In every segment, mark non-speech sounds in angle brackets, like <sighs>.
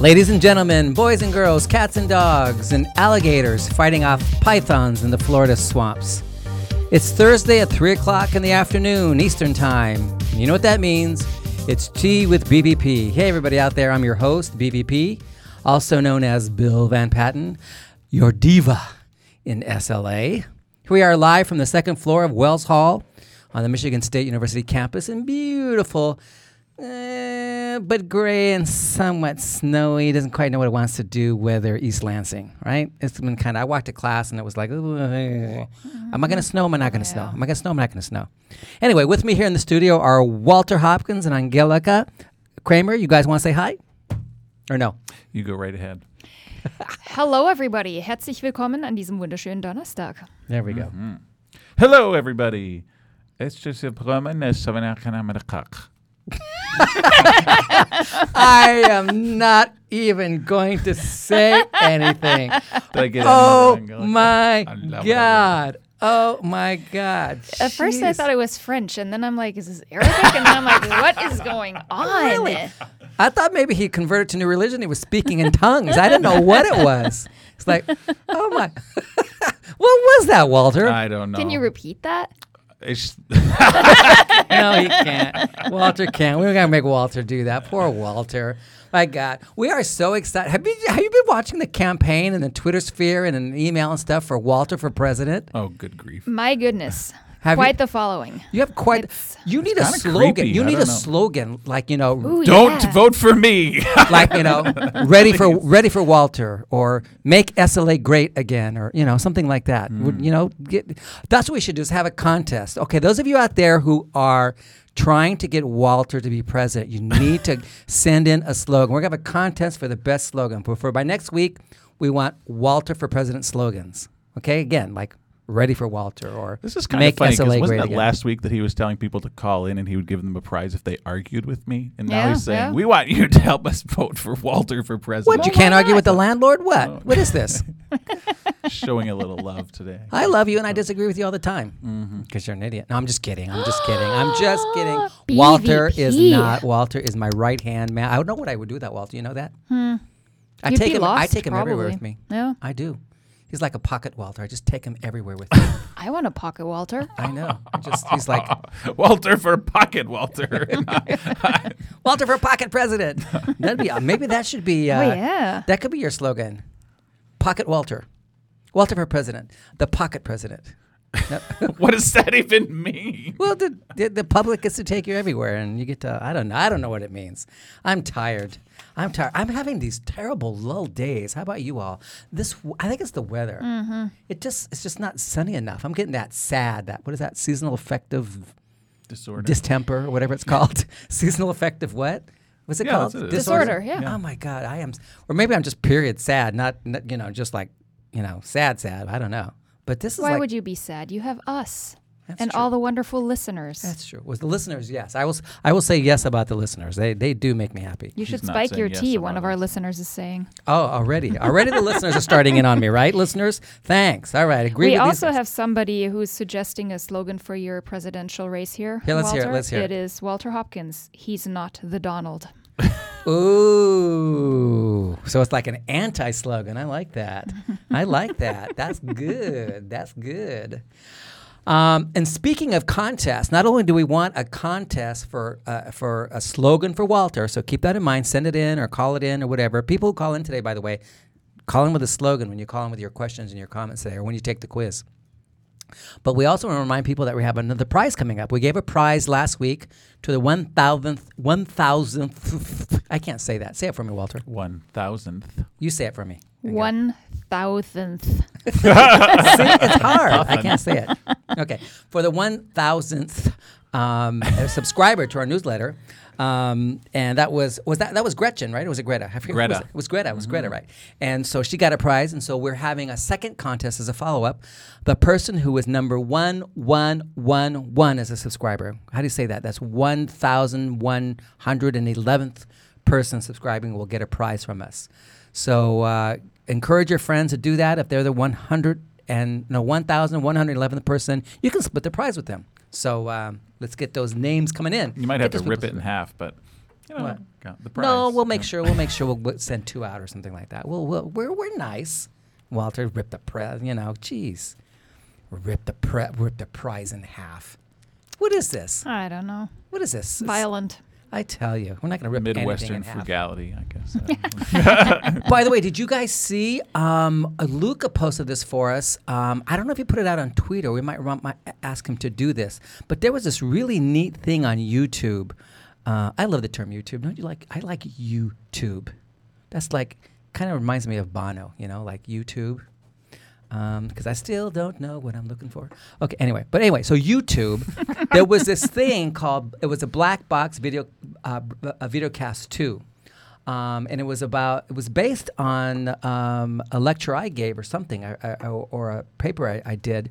Ladies and gentlemen, boys and girls, cats and dogs, and alligators fighting off pythons in the Florida swamps. It's Thursday at 3 o'clock in the afternoon, Eastern Time. You know what that means? It's Tea with BVP. Hey, everybody out there, I'm your host, BVP, also known as Bill Van Patten, your diva in SLA. We are live from the second floor of Wells Hall on the Michigan State University campus in beautiful eh, uh, but gray and somewhat snowy. Doesn't quite know what it wants to do. Weather East Lansing, right? It's been kind of. I walked to class and it was like, "Ooh, am I going to snow? Am I not going to snow? Am I going to snow? Am I not going to snow? Anyway, with me here in the studio are Walter Hopkins and Angelica Kramer. You guys want to say hi, or no? You go right ahead. <laughs> Hello everybody, herzlich willkommen an diesem wunderschönen Donnerstag. There we go. Hello, everybody. It's just a promise of an akanamadakak. I am not even going to say anything. Did I get Oh my I love it, I God. Oh my God. At first I thought it was French, and then I'm like, is this Arabic? And then I'm like, what is going <laughs> on? Really? I thought maybe he converted to new religion. He was speaking in tongues. I didn't know what it was. It's like, oh my. <laughs> what was that, Walter? I don't know. Can you repeat that? It's, <laughs> no, he can't. Walter can't. We're gonna make Walter do that. Poor Walter. My God, we are so excited. Have you have you been watching the campaign and the Twitter sphere and an email and stuff for Walter for president? oh, good grief. My goodness. Have you- Quite the following. You have quite. It's- you need a slogan. creepy. You need a know. slogan like you know, Ooh, Don't yeah. vote for me. <laughs> like you know, ready for ready for Walter or make SLA great again or you know something like that. Would mm. you know? Get that's what we should do is have a contest. Okay, those of you out there who are trying to get Walter to be president, you need to <laughs> send in a slogan. We're gonna have a contest for the best slogan. For, for by next week, we want Walter for president slogans. Okay, again, like ready for Walter or This is kind make of funny SLA because wasn't great that again. last week that he was telling people to call in and he would give them a prize if they argued with me? And now Yeah, he's saying, yeah. we want you to help us vote for Walter for president. What you Well, why can't argue not? with the landlord? What? What is this? <laughs> Showing a little love today. I love you and I disagree with you all the time because you're an idiot. No, I'm just kidding. I'm just kidding. I'm just <gasps> kidding. Walter is not. Walter is my right hand man. I don't know what I would do without Walter. You know that? I Hmm. You'd take be him. I take him everywhere with me. Yeah. I do. He's like a pocket Walter. I just take him everywhere with me. <laughs> I want a pocket Walter. I know. I just he's like <laughs> Walter for pocket Walter. <laughs> Walter for pocket president. That'd be maybe that should be. Uh, oh yeah. That could be your slogan. Pocket Walter. Walter for president. The pocket president. No. what does that even mean? Well, the, the the public gets to take you everywhere, and you get to. I don't know. I don't know what it means. I'm tired. I'm tired. I'm having these terrible lull days. How about you all? This w- I think it's the weather. Mm-hmm. It just it's just not sunny enough. I'm getting that sad. That what is that seasonal affective Disorder. distemper or whatever it's called? <laughs> seasonal affective what? What's it Yeah, called? that's what it is. Disorder, yeah. Oh my God, I am. Or maybe I'm just period sad. Not, not you know just like you know sad sad. I don't know. But this is Why like would you be sad? You have us That's and true. all the wonderful listeners. That's true. Was the listeners? Yes, I will. s- I will say yes about the listeners. They they do make me happy. you should He's spike your yes tea, one of our listeners is saying. Oh, already, already the listeners are starting in on me, right, <laughs> listeners? Thanks. All right, agree we with also these. have somebody who's suggesting a slogan for your presidential race here. Yeah, let's hear it, let's hear it. It is Walter Hopkins. He's not the Donald. <laughs> Ooh, so it's like an anti-slogan. I like that. I like that. That's good. That's good. Um, and speaking of contests, not only do we want a contest for uh, for a slogan for Walter, so keep that in mind. Send it in or call it in or whatever. People who call in today, by the way, call in with a slogan when you call in with your questions and your comments today, or when you take the quiz. But we also want to remind people that we have another prize coming up. We gave a prize last week to the 1,000th, 1,000th, <laughs> I can't say that. Say it for me, Walter. One thousandth. You say it for me. One thousandth. <laughs> See, it's <laughs> hard. I can't say it. Okay, for the one thousandth um, subscriber to our newsletter, um, and that was was that that was Gretchen, right? Or was it Greta? I forget. Greta. It was, it was Greta. It was Greta, right? And so she got a prize, and so we're having a second contest as a follow up. The person who is number one one one one as a subscriber. How do you say that? That's one thousand one hundred and eleventh person subscribing will get a prize from us. So uh, encourage your friends to do that. If they're the 100 and no 1,111th person, you can split the prize with them. So um, let's get those names coming in. You might Get have to rip it in half, but you know, What? the prize. No, we'll make sure. We'll make sure we'll <laughs> send two out or something like that. We'll, we'll we're we're nice. Walter, rip the prize. You know, jeez, rip the pre- rip the prize in half. What is this? I don't know. What is this? It's- Violent. I tell you, we're not going to rip anything Midwestern in half. frugality, I guess. Uh, <laughs> By the way, did you guys see? Um, Luca posted this for us. Um, I don't know if he put it out on Twitter. We might, might ask him to do this. But there was this really neat thing on YouTube. Uh, I love the term YouTube. Don't you like? I like YouTube. That's like kind of reminds me of Bono. You know, like YouTube. Because I still don't know what I'm looking for. Okay, anyway, but anyway, so YouTube, there was this <laughs> thing called it was a black box video, uh, a videocast two, um, and it was about it was based on um, a lecture I gave or something, I, I, or a paper I, I did,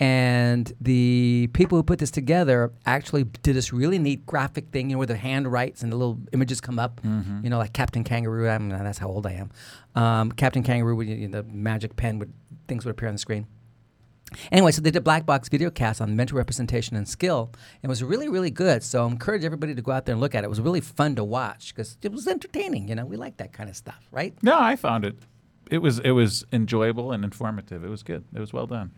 and the people who put this together actually did this really neat graphic thing, you know, where the hand writes and the little images come up, you know, like Captain Kangaroo. I mean, that's how old I am. Um, Captain Kangaroo, would, you know, the magic pen would things would appear on the screen. Anyway, so they did black box video cast on mental representation and skill. And it was really, really good. So I encourage everybody to go out there and look at it. It was really fun to watch because it was entertaining. You know, we like that kind of stuff, right? no, I found it. It was it was enjoyable and informative. It was good. It was well done.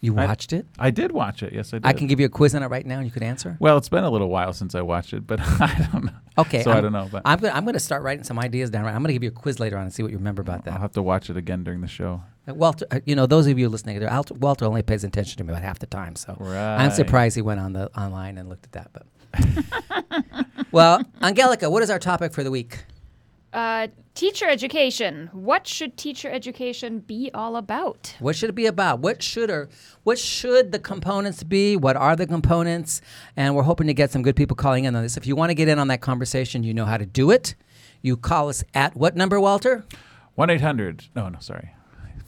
You I- watched it? I did watch it. Yes, I did. I can give you a quiz on it right now and you could answer. Well, it's been a little while since I watched it, but <laughs> I don't know. Okay. So i I'm- don't know, but I'm going to I'm gonna start writing some ideas down. Right? I'm going to give you a quiz later on and see what you remember about that. I'll have to watch it again during the show. Walter, uh, you know, those of you listening, Walter, Walter only pays attention to me about half the time. So I'm surprised he went on the online and looked at that. But <laughs> well, Angelica, what is our topic for the week? Uh, teacher education. What should teacher education be all about? What should it be about? What should or what should the components be? What are the components? And we're hoping to get some good people calling in on this. If you want to get in on that conversation, you know how to do it. You call us at what number, Walter? 1 800. No, no, sorry.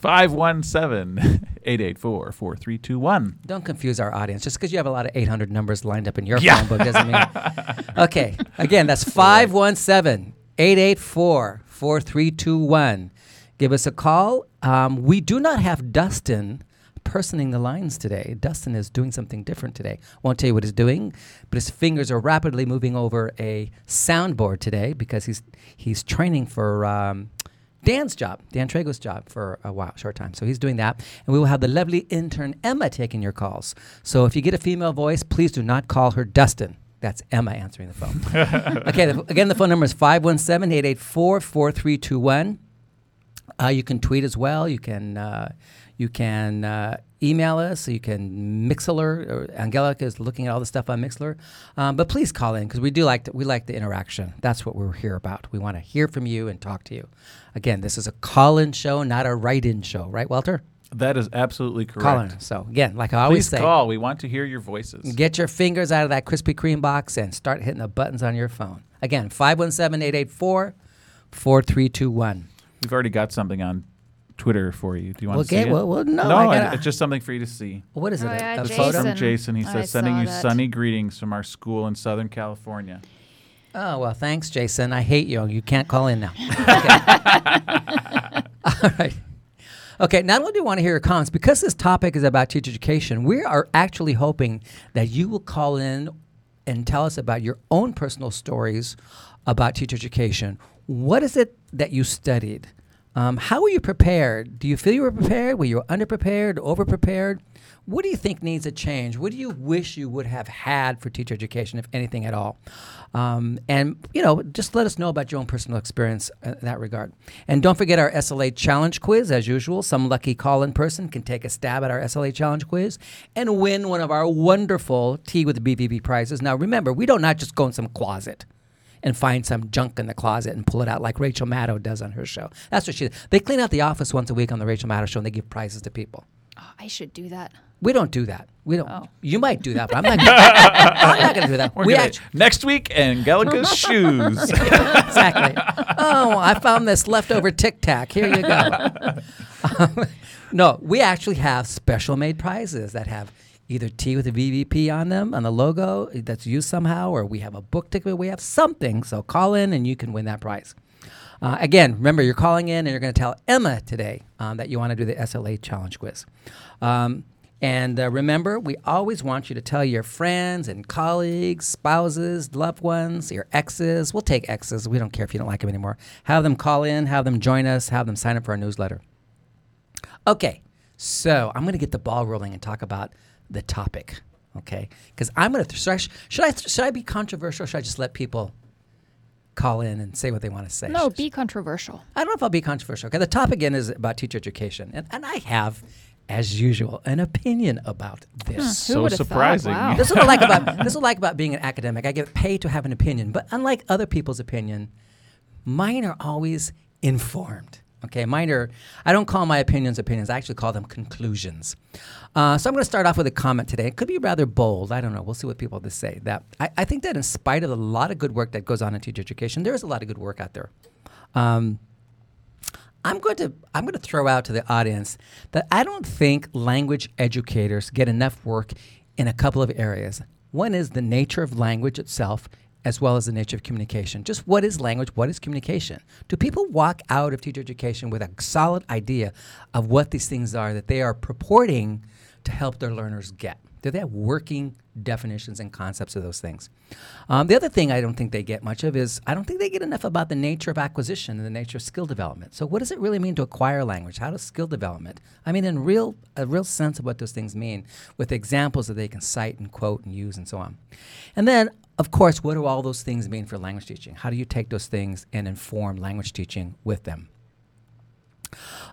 517 884 4321. Don't confuse our audience. Just because you have a lot of 800 numbers lined up in your Yeah. phone book doesn't mean. <laughs> okay. Again, that's 517 884 4321. Give us a call. Um, we do not have Dustin personing the lines today. Dustin is doing something different today. Won't tell you what he's doing, but his fingers are rapidly moving over a soundboard today because he's he's training for um, Dan's job, Dan Trago's job for a while, short time. So he's doing that, and we will have the lovely intern Emma taking your calls. So if you get a female voice, please do not call her Dustin. That's Emma answering the phone. <laughs> okay, the, again, the phone number is 517 884 4321. Uh, you can tweet as well. You can uh, you can uh, email us. You can Mixlr. Or Angelica is looking at all the stuff on Mixlr. Um, but please call in because we do like to, we like the interaction. That's what we're here about. We want to hear from you and talk to you. Again, this is a call-in show, not a write-in show, right, Walter? That is absolutely correct. Call in. So again, like I always say, call. We want to hear your voices. Get your fingers out of that Krispy Kreme box and start hitting the buttons on your phone. Again, 517 884 4321. We've already got something on Twitter for you. Do you want Well, to see okay, it? well- well, no, no, I I- gotta- it's just something for you to see. What is it? Oh, a- yeah, a It's photo? Jason. from Jason. He I says, sending you that. sunny greetings from our school in Southern California. Oh, well, thanks, Jason. I hate you. You can't call in now. <laughs> Okay. <laughs> All right. Okay, not only do we want to hear your comments, because this topic is about teacher education, we are actually hoping that you will call in and tell us about your own personal stories about teacher education. What is it that you studied? Um, how were you prepared? Do you feel you were prepared? Were you underprepared, overprepared? What do you think needs a change? What do you wish you would have had for teacher education, if anything at all? Um, and you know, just let us know about your own personal experience in that regard. And don't forget our SLA challenge quiz, as usual. Some lucky call-in person can take a stab at our SLA challenge quiz and win one of our wonderful Tea with BVP prizes. Now, remember, we don't not just go in some closet and find some junk in the closet and pull it out like Rachel Maddow does on her show. That's what she. does. They clean out the office once a week on the Rachel Maddow show, and they give prizes to people. Oh, I should do that. We don't do that. We don't. Oh. You might do that, but I'm not. Gonna, <laughs> I'm not going to do that. We're we gonna- actually next week, Angelica's <laughs> shoes. exactly. Oh, I found this leftover Tic Tac. Here you go. Um, <laughs> no, we actually have special made prizes that have either Tea with a BVP on them on the logo that's used somehow, or we have a book ticket. We have something. So call in and you can win that prize. Uh, again, remember you're calling in and you're going to tell Emma today um, that you want to do the SLA challenge quiz. Um, and uh, remember, we always want you to tell your friends and colleagues, spouses, loved ones, your exes. We'll take exes. We don't care if you don't like them anymore. Have them call in, have them join us, have them sign up for our newsletter. Okay, so I'm going to get the ball rolling and talk about the topic. Okay, because I'm going to. Should I, should I should I be controversial? Or should I just let people call in and say what they want to say? No, Should- be controversial. I don't know if I'll be controversial. Okay, the topic again is about teacher education, and, and I have, as usual, an opinion about this. Who so surprising. Wow. This is what I like about this is what I like <laughs> about being an academic. I get paid to have an opinion, but unlike other people's opinion, mine are always informed. Okay, mine are. I don't call my opinions opinions. I actually call them conclusions. Uh, so I'm going to start off with a comment today. It could be rather bold. I don't know. We'll see what people have to say. That I, I think that in spite of a lot of good work that goes on in teacher education, there is a lot of good work out there. Um, I'm going to I'm going to throw out to the audience that I don't think language educators get enough work in a couple of areas. One is the nature of language itself as well as the nature of communication. Just what is language? What is communication? Do people walk out of teacher education with a solid idea of what these things are that they are purporting to help their learners get? Do they have working definitions and concepts of those things? Um, the other thing I don't think they get much of is I don't think they get enough about the nature of acquisition and the nature of skill development. So, what does it really mean to acquire language? How does skill development? I mean, in real a real sense of what those things mean, with examples that they can cite and quote and use and so on. And then, of course, what do all those things mean for language teaching? How do you take those things and inform language teaching with them?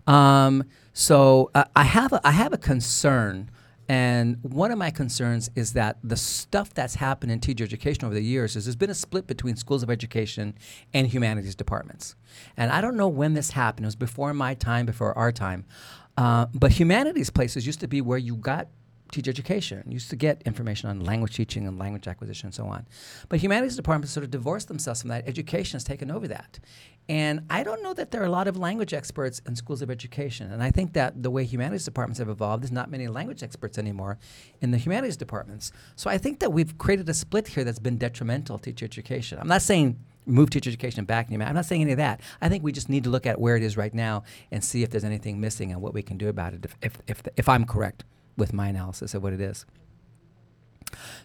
Um, so uh, I have a, I have a concern, and one of my concerns is that the stuff that's happened in teacher education over the years is there's been a split between schools of education and humanities departments, and I don't know when this happened. It was before my time, before our time, uh, but humanities places used to be where you got teacher education. Used to get information on language teaching and language acquisition and so on. But humanities departments sort of divorced themselves from that. Education has taken over that. And I don't know that there are a lot of language experts in schools of education. And I think that the way humanities departments have evolved, there's not many language experts anymore in the humanities departments. So I think that we've created a split here that's been detrimental to teacher education. I'm not saying move teacher education back. I'm not saying any of that. I think we just need to look at where it is right now and see if there's anything missing and what we can do about it if, if, if, if I'm correct with my analysis of what it is.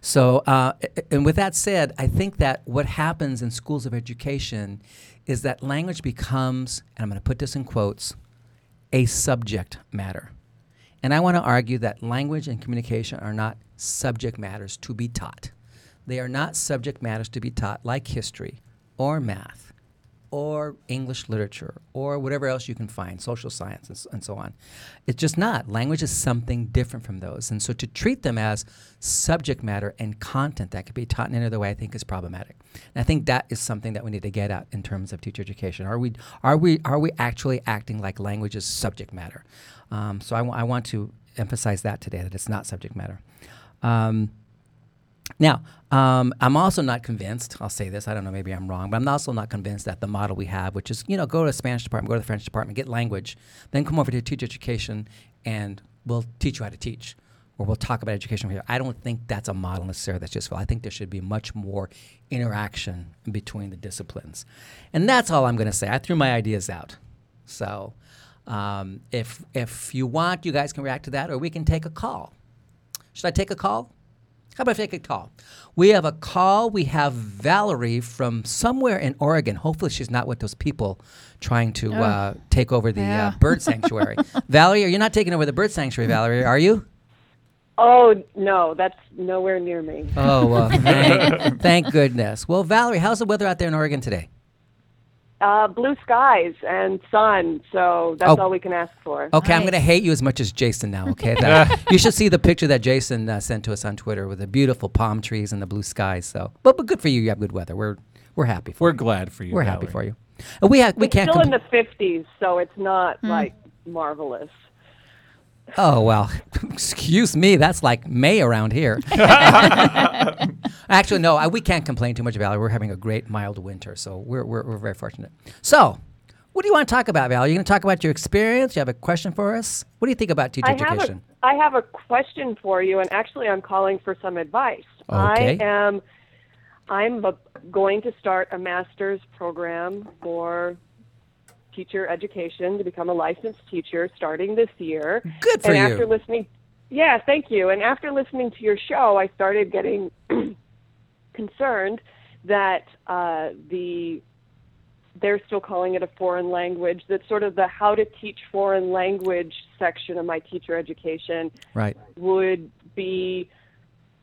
So, uh, and with that said, I think that what happens in schools of education is that language becomes, and I'm going to put this in quotes, a subject matter. And I want to argue that language and communication are not subject matters to be taught. They are not subject matters to be taught like history or math or English literature or whatever else you can find, social science and, so on. It's just not. Language is something different from those. And so to treat them as subject matter and content that could be taught in any other way, I think is problematic. And I think that is something that we need to get at in terms of teacher education. Are we, are we, are we actually acting like language is subject matter? Um, so I wa- I want to emphasize that today, that it's not subject matter. Um, now, um, I'm also not convinced, I'll say this, I don't know, maybe I'm wrong, but I'm also not convinced that the model we have, which is, you know, go to the Spanish department, go to the French department, get language, then come over to teach education, and we'll teach you how to teach, or we'll talk about education here. I don't think that's a model necessarily that's just useful. I think there should be much more interaction between the disciplines. And that's all I'm going to say. I threw my ideas out. So um, if, if you want, you guys can react to that, or we can take a call. Should I take a call? How about if I take a call? We have a call. We have Valerie from somewhere in Oregon. Hopefully, she's not with those people trying to uh, take over the Yeah. uh, <laughs> bird sanctuary. Valerie, are you not taking over the bird sanctuary, Valerie? Are you? Oh no, that's nowhere near me. Oh, well, <laughs> thank, thank goodness. Well, Valerie, how's the weather out there in Oregon today? Uh, blue skies and sun. So that's Oh. all we can ask for. Okay, I'm going to hate you as much as Jason now. Okay, <laughs> That- you should see the picture that Jason uh, sent to us on Twitter with the beautiful palm trees and the blue skies. So, but but good for you. You have good weather. We're we're happy. For We're you. glad for you. We're happy Valerie. for you. Uh, we ha- we it's can't. still in the 50s, so it's not like marvelous. Oh well, <laughs> excuse me. That's like May around here. <laughs> <laughs> Actually, no, I, we can't complain too much, Valerie. We're having a great mild winter, so we're we're, we're very fortunate. So. What do you want to talk about, Val? Are you going to talk about your experience? You have a question for us? What do you think about teacher I have, a, education? I have a question for you, and actually, I'm calling for some advice. Okay. I am I'm a, going to start a master's program for teacher education to become a licensed teacher starting this year. Good for and you. after listening, yeah, thank you. And after listening to your show, I started getting <clears throat> concerned that uh, the they're still calling it a foreign language. That sort of the how to teach foreign language section of my teacher education Right. would be,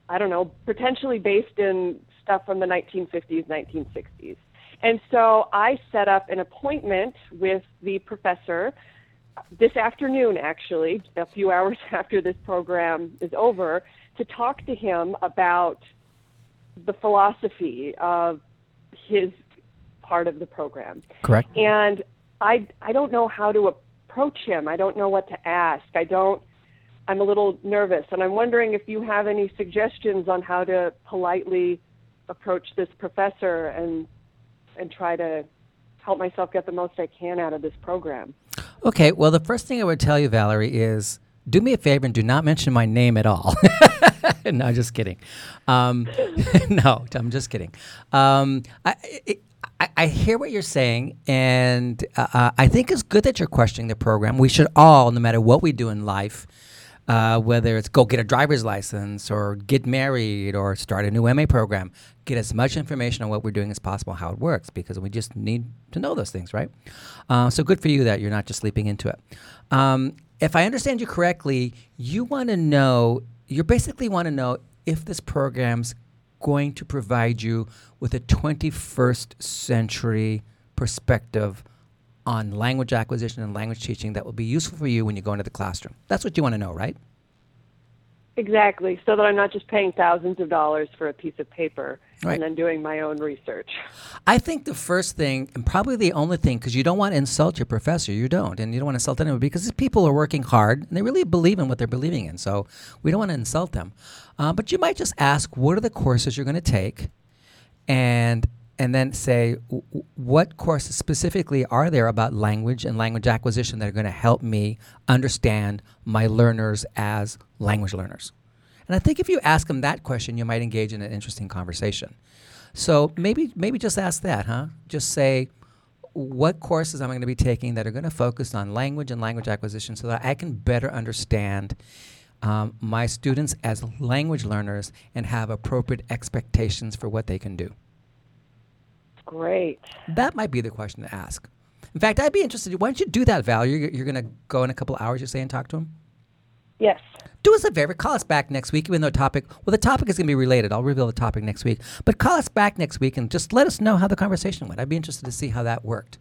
I don't know, potentially based in stuff from the 1950s, 1960s. And so I set up an appointment with the professor this afternoon, actually, a few <laughs> hours after this program is over, to talk to him about the philosophy of his part of the program. Correct. And I I don't know how to approach him. I don't know what to ask. I don't I'm a little nervous and I'm wondering if you have any suggestions on how to politely approach this professor and and try to help myself get the most I can out of this program. Okay, well, the first thing I would tell you, Valerie, is do me a favor and do not mention my name at all. <laughs> no, just kidding. Um, <laughs> no, I'm just kidding. Um, I, I, I hear what you're saying, and uh, uh, I think it's good that you're questioning the program. We should all, no matter what we do in life, uh, whether it's go get a driver's license or get married or start a new MA program, get as much information on what we're doing as possible, how it works, because we just need to know those things, right? Uh, so good for you that you're not just sleeping into it. Um, if I understand you correctly, you want to know, you basically want to know if this program's going to provide you with a 21st century perspective on language acquisition and language teaching that will be useful for you when you go into the classroom. That's what you want to know, right? Exactly, so that I'm not just paying thousands of dollars for a piece of paper Right. and then doing my own research. I think the first thing, and probably the only thing, because you don't want to insult your professor, you don't, and you don't want to insult anyone because these people are working hard and they really believe in what they're believing in. So we don't want to insult them. Uh, but you might just ask, what are the courses you're going to take, and and then say, what courses specifically are there about language and language acquisition that are going to help me understand my learners as language learners? And I think if you ask them that question, you might engage in an interesting conversation. So maybe maybe just ask that, huh? Just say what courses am I going to be taking that are going to focus on language and language acquisition so that I can better understand um, my students as language learners and have appropriate expectations for what they can do. Great. That might be the question to ask. In fact, I'd be interested. Why don't you do that, Val? You're, you're going to go in a couple hours, you say, and talk to him? Yes. do us a favor. Call us back next week, even though topic. Well, the topic is going to be related. I'll reveal the topic next week. But call us back next week and just let us know how the conversation went. I'd be interested to see how that worked.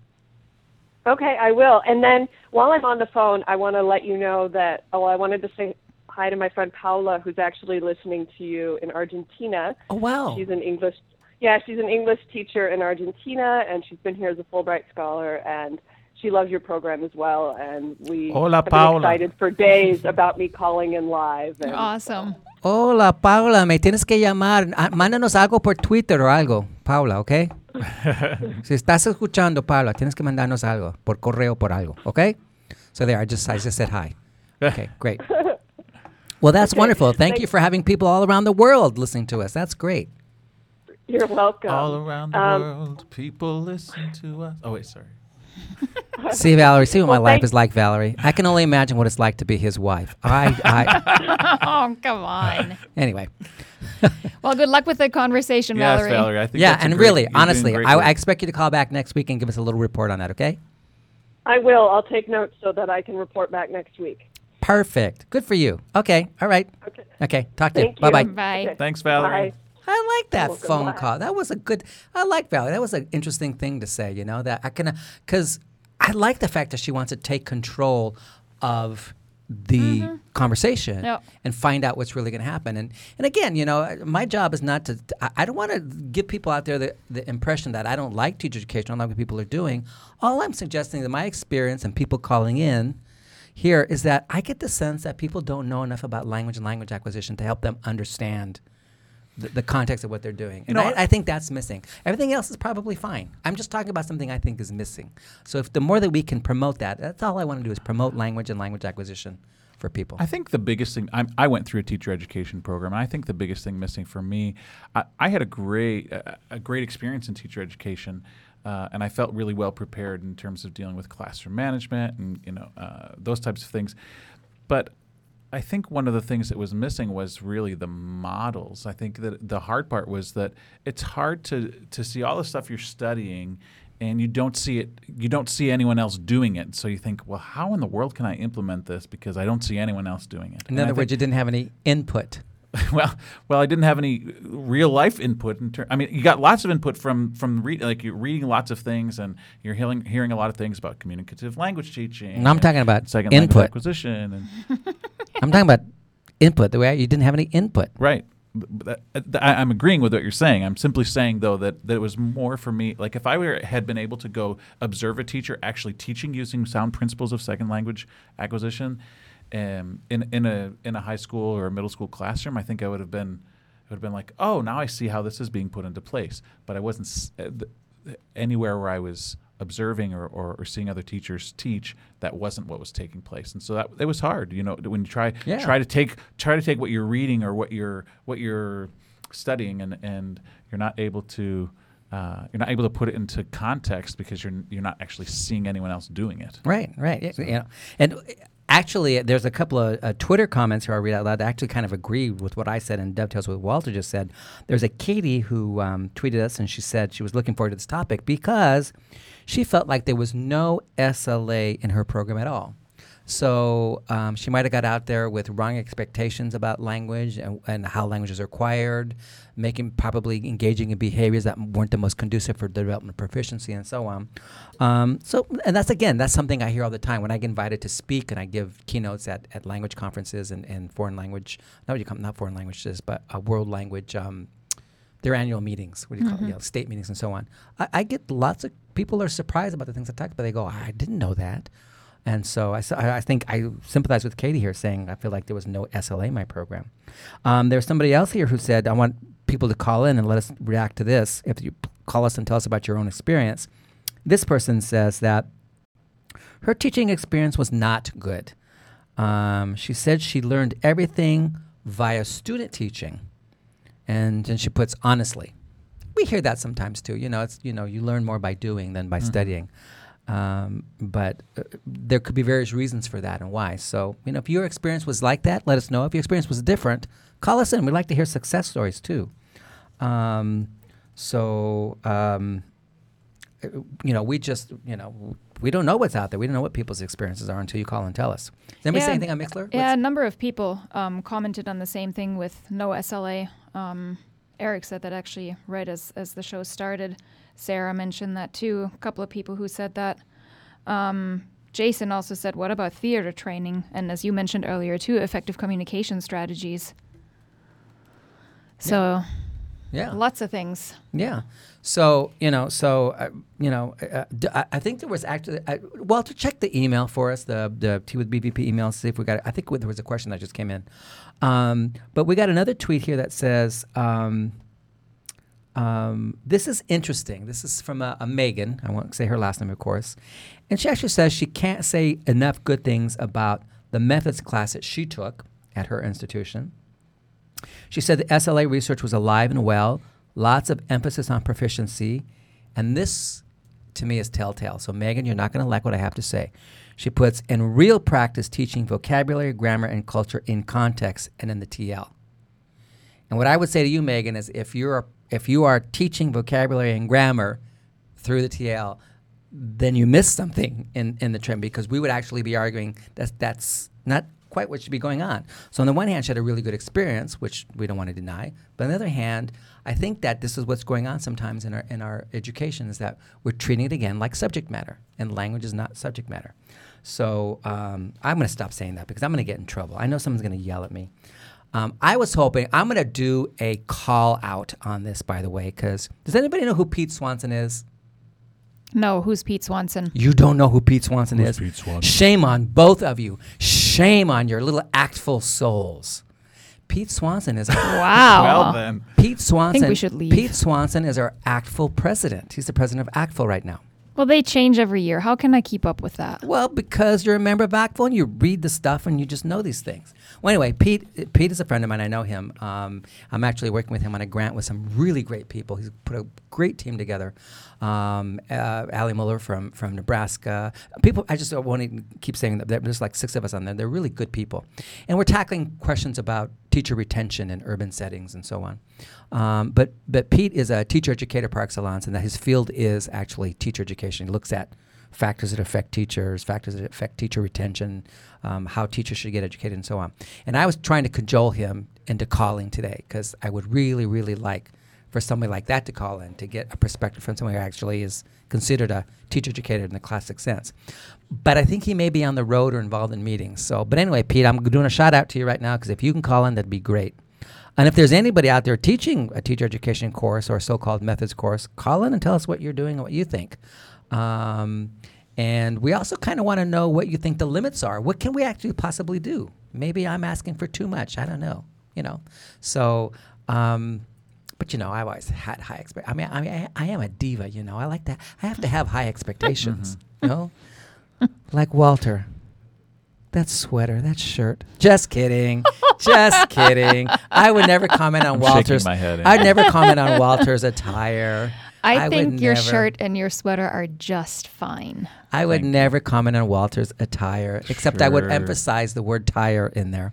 Okay, I will. And then while I'm on the phone, I want to let you know that, oh, I wanted to say hi to my friend Paula, who's actually listening to you in Argentina. Oh wow! She's an English, yeah, she's an English teacher in Argentina, and she's been here as a Fulbright scholar, and she loves your program as well. And we Hola, have been Paula. excited for days about me calling in live. And Awesome. Hola, Paula. Me tienes que llamar. Ah, Mándanos algo por Twitter o algo, Paula, ¿ok? <laughs> si estás escuchando, Paula, tienes que mandarnos algo por correo por algo, ¿ok? So there, I just I just said hi. Okay, great. <laughs> Well, that's wonderful. Thank you for having people all around the world listening to us. That's great. You're welcome. All around the Um, world, people listen to us. Oh wait, sorry. <laughs> See, Valerie, see what my life is like, Valerie. I can only imagine what it's like to be his wife. I, I <laughs> Oh, come on. <laughs> anyway. Well, good luck with the conversation, Yes, Valerie. Valerie. I think Yeah, that's a and great- really, honestly, I. I expect you to call back next week and give us a little report on that, okay? I will. I'll take notes so that I can report back next week. Perfect. Good for you. Okay. All right. Okay. Okay. Talk to you. Thank Bye bye. you. Bye. Okay. Thanks, Valerie. Bye. I like that phone call. That was a good. I like Valerie. That was an interesting thing to say. You know that I can uh, because I like the fact that she wants to take control of the mm-hmm. conversation Yep. and find out what's really going to happen. And and again, you know, my job is not to. I, I don't want to give people out there the, the impression that I don't like teacher education. I don't like what people are doing. All I'm suggesting that my experience and people calling in here is that I get the sense that people don't know enough about language and language acquisition to help them understand the, the context of what they're doing. And I, I think that's missing. Everything else is probably fine. I'm just talking about something I think is missing. So if the more that we can promote that, that's all I want to do is promote language and language acquisition for people. I think the biggest thing I'm, I went through a teacher education program, and I think the biggest thing missing for me, I, I had a great a, a great experience in teacher education, uh, and I felt really well prepared in terms of dealing with classroom management and you know uh, those types of things. But I think one of the things that was missing was really the models. I think that the hard part was that it's hard to to see all the stuff you're studying and you don't see it you don't see anyone else doing it. So you think, well, how in the world can I implement this because I don't see anyone else doing it. In And other think- words, you didn't have any input. <laughs> well, well, I didn't have any real life input. In ter- I mean, you got lots of input from from re- like you're reading lots of things and you're hearing hearing a lot of things about communicative language teaching. And I'm and talking about second language acquisition and <laughs> I'm talking about input. The way you didn't have any input. right. That- I, I'm agreeing with what you're saying. I'm simply saying though that, that it was more for me. Like if I were had been able to go observe a teacher actually teaching using sound principles of second language acquisition, um, in in a in a high school or a middle school classroom, I think I would have been would have been like, oh, now I see how this is being put into place. But I wasn't s- uh, anywhere where I was observing or, or, or seeing other teachers teach. That wasn't what was taking place, and so that it was hard. You know, when you try Yeah. try to take try to take what you're reading or what you're what you're studying, and and you're not able to. Uh, you're not able to put it into context because you're you're not actually seeing anyone else doing it. Right, right. Yeah, you know, and actually, there's a couple of uh, Twitter comments here I read out loud that actually kind of agree with what I said and dovetails with what Walter just said. There's a Katie who um, tweeted us and she said she was looking forward to this topic because she felt like there was no SLA in her program at all. So um, she might have got out there with wrong expectations about language and, and how language is acquired, making probably engaging in behaviors that weren't the most conducive for development proficiency and so on. Um, so, and that's again, that's something I hear all the time when I get invited to speak and I give keynotes at, at language conferences and, and foreign language, not what you call not foreign languages, but uh, world language. Um, their annual meetings, what do you call it? You know, state meetings and so on. I, I get lots of people are surprised about the things I talk about. They go, I didn't know that. And so I think I sympathize with Katie here saying I feel like there was no SLA in my program. Um, there's somebody else here who said, I want people to call in and let us react to this. If you call us and tell us about your own experience. This person says that her teaching experience was not good. Um, she said she learned everything via student teaching. And then she puts honestly. We hear that sometimes too. You know, it's you know you learn more by doing than by studying. Um, but uh, there could be various reasons for that and why. So you know, if your experience was like that, let us know. If your experience was different, call us in. We'd like to hear success stories too. Um, so um, uh, you know, we just you know we don't know what's out there. We don't know what people's experiences are until you call and tell us. Does anybody say anything on Mixlr? Yeah, a number of people um, commented on the same thing with no SLA. Um, Eric said that actually right as, as the show started. Sarah mentioned that too. A couple of people who said that. Um, Jason also said, What about theater training? And as you mentioned earlier, too, effective communication strategies. So, yeah. lots of things. Yeah. So you know, so uh, you know, uh, d- I, I think there was actually uh, Walter check the email for us, the the Tea with BVP email, see if we got. It. I think there was a question that just came in, um, but we got another tweet here that says. Um, um, this is interesting. This is from a, a Megan. I won't say her last name, of course. And she actually says she can't say enough good things about the methods class that she took at her institution. She said the SLA research was alive and well, lots of emphasis on proficiency, and this to me is telltale. So, Megan, you're not going to like what I have to say. She puts in real practice teaching vocabulary, grammar, and culture in context and in the TL. And what I would say to you, Megan, is if you're if you are teaching vocabulary and grammar through the TL, then you miss something in, in the trim because we would actually be arguing that that's not quite what should be going on. So on the one hand, she had a really good experience, which we don't want to deny. But on the other hand, I think that this is what's going on sometimes in our in our education is that we're treating it again like subject matter, and language is not subject matter. So um, I'm going to stop saying that because I'm going to get in trouble. I know someone's going to yell at me. Um, I was hoping I'm going to do a call out on this, by the way, because does anybody know who Pete Swanson is? No, who's Pete Swanson? You don't know who Pete Swanson Who's is. Pete Swanson? Shame on both of you. Shame on your little ACTFL souls. Pete Swanson is <laughs> Wow. Well then, Pete Swanson. we should leave. Pete Swanson is our ACTFL president. He's the president of ACTFL right now. Well, they change every year. How can I keep up with that? Well, because you're a member of ACTFL and you read the stuff and you just know these things. Well, anyway, Pete Pete is a friend of mine. I know him. Um, I'm actually working with him on a grant with some really great people. He's put a great team together. Um, uh, Ali Moeller from from Nebraska. People, I just want to keep saying that there's like six of us on there. They're really good people, and we're tackling questions about teacher retention in urban settings and so on. Um, but but Pete is a teacher educator par excellence, and that his field is actually teacher education. He looks at factors that affect teachers, factors that affect teacher retention, um, how teachers should get educated, and so on. And I was trying to cajole him into calling today because I would really, really like for somebody like that to call in to get a perspective from somebody who actually is considered a teacher educator in the classic sense. But I think he may be on the road or involved in meetings. So, but anyway, Pete, I'm doing a shout out to you right now because if you can call in, that'd be great. And if there's anybody out there teaching a teacher education course or a so-called methods course, call in and tell us what you're doing and what you think. Um, and we also kind of want to know what you think the limits are. What can we actually possibly do? Maybe I'm asking for too much. I don't know. You know, so. Um, but you know, I've always had high expect. I mean, I mean, I, I am a diva. You know, I like that. I have to have high expectations. Mm-hmm. you know, <laughs> like Walter. That sweater, that shirt. Just kidding. Just <laughs> kidding. I would never comment on I'm shaking Walter's. my head, I'd never comment on Walter's attire. I, would think your never- shirt and your sweater are just fine. I would Thank you. never comment on Walter's attire, except I would emphasize the word tire in there,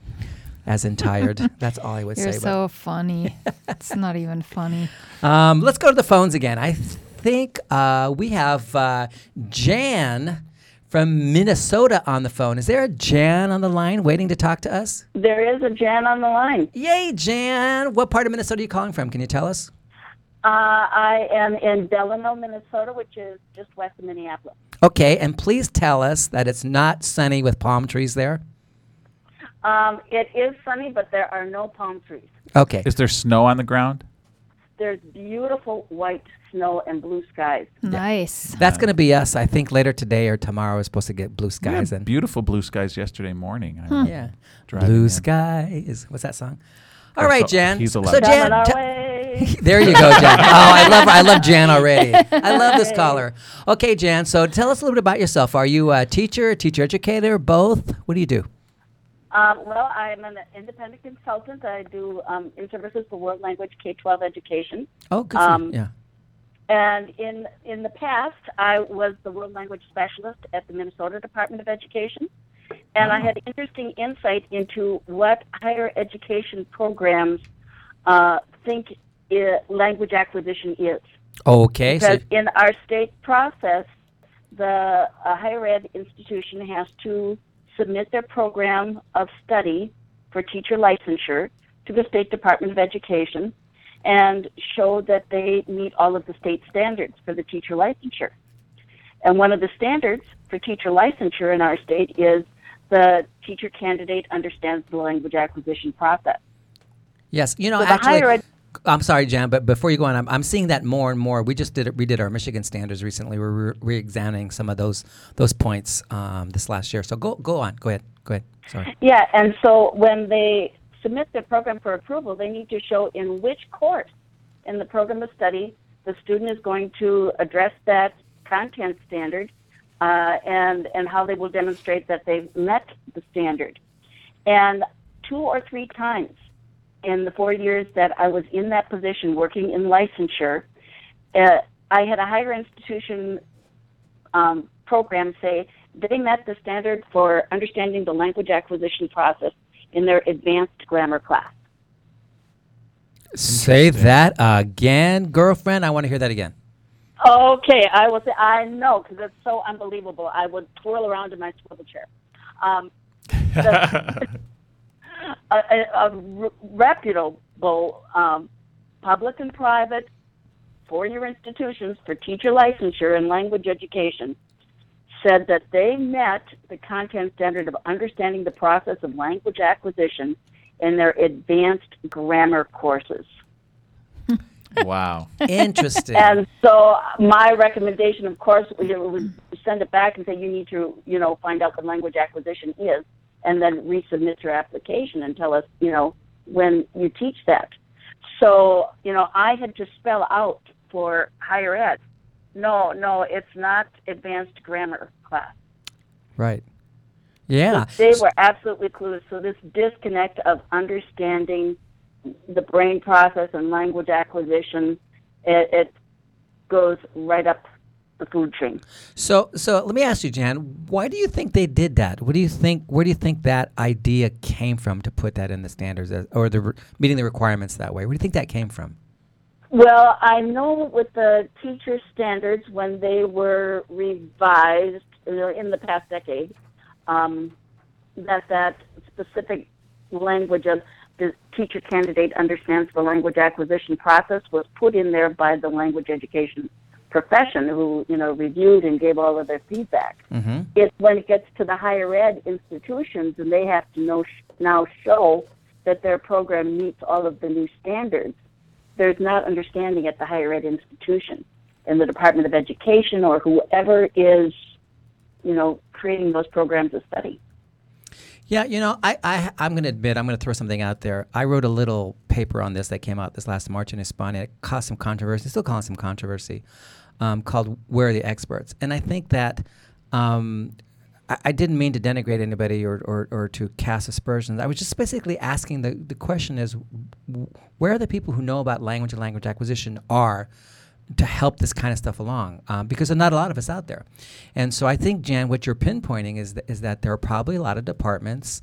as in tired. <laughs> That's all I would say. You're say. so funny. <laughs> it's not even funny. um, let's go to the phones again. I think uh, we have uh, Jan from Minnesota on the phone. Is there a Jan on the line waiting to talk to us? There is a Jan on the line. Yay, Jan! What part of Minnesota are you calling from? Can you tell us? Uh, I am in Delano, Minnesota, which is just west of Minneapolis. Okay, and please tell us that it's not sunny with palm trees there. Um, it is sunny, but there are no palm trees. Okay. is there snow on the ground? There's beautiful white snow and blue skies. Nice. That's going to be us. I think later today or tomorrow we're supposed to get blue We skies had and beautiful blue skies yesterday morning. I yeah, driving blue in. skies. What's that song? All Oh, right, so Jan. he's so allowed. Jan, t- way. <laughs> there you go, Jan. <laughs> Oh, I love I love Jan already. I love this caller. Okay, Jan. So tell us a little bit about yourself. Are you a teacher, a teacher educator, both? What do you do? Um, well, I'm an independent consultant. I do um, in services for world language K-12 education. Oh, good. Um. Yeah. And in in the past, I was the world language specialist at the Minnesota Department of Education, and I had interesting insight into what higher education programs uh, think i language acquisition is. Okay. So, Because in our state process, the uh, higher ed institution has to submit their program of study for teacher licensure to the State Department of Education and show that they meet all of the state standards for the teacher licensure. And one of the standards for teacher licensure in our state is the teacher candidate understands the language acquisition process. yes. You know, So actually. ed- I'm sorry, Jan, but before you go on, I'm, I'm seeing that more and more. We just did redid our Michigan standards recently. We're re- re-examining some of those those points um, this last year. So go go on. Go ahead. Go ahead. Sorry. Yeah, and so when they submit their program for approval, they need to show in which course in the program of study the student is going to address that content standard uh, and, and how they will demonstrate that they've met the standard. And two or three times in the four years that I was in that position working in licensure, uh, I had a higher institution um, program say they met the standard for understanding the language acquisition process in their advanced grammar class. Say that again, girlfriend. I want to hear that again. Okay, I will say I know because it's so unbelievable. I would twirl around in my swivel chair. Um, the- <laughs> a, a, a reputable um, public and private four-year institutions for teacher licensure and language education said that they met the content standard of understanding the process of language acquisition in their advanced grammar courses. Wow. <laughs> Interesting. And so my recommendation, of course, we would send it back and say you need to, you know, find out what language acquisition is, and then resubmit your application and tell us, you know, when you teach that. So, you know, I had to spell out for higher ed. No, no, it's not advanced grammar class. right. Yeah. They were absolutely clueless. So this disconnect of understanding the brain process and language acquisition, it, it goes right up the food chain. So, so let me ask you, Jan. Why do you think they did that? What do you think? Where do you think that idea came from to put that in the standards, as, or the re- meeting the requirements that way? Where do you think that came from? Well, I know with the teacher standards when they were revised you know, in the past decade, um, that that specific language of the teacher candidate understands the language acquisition process was put in there by the language education profession who you know reviewed and gave all of their feedback. Mm-hmm. It's when it gets to the higher ed institutions and they have to know, now show that their program meets all of the new standards. There's not understanding at the higher ed institution in the Department of Education or whoever is, you know, creating those programs of study. Yeah, you know, I, I I'm going to admit I'm going to throw something out there. I wrote a little paper on this that came out this last March in Hispania. It caused some controversy, still causing some controversy, um, called "Where are the Experts?" And I think that um, I, I didn't mean to denigrate anybody or, or, or to cast aspersions. I was just basically asking the the question is, where are the people who know about language and language acquisition are to help this kind of stuff along um, because there's not a lot of us out there. And so I think, Jan, what you're pinpointing is, th- is that there are probably a lot of departments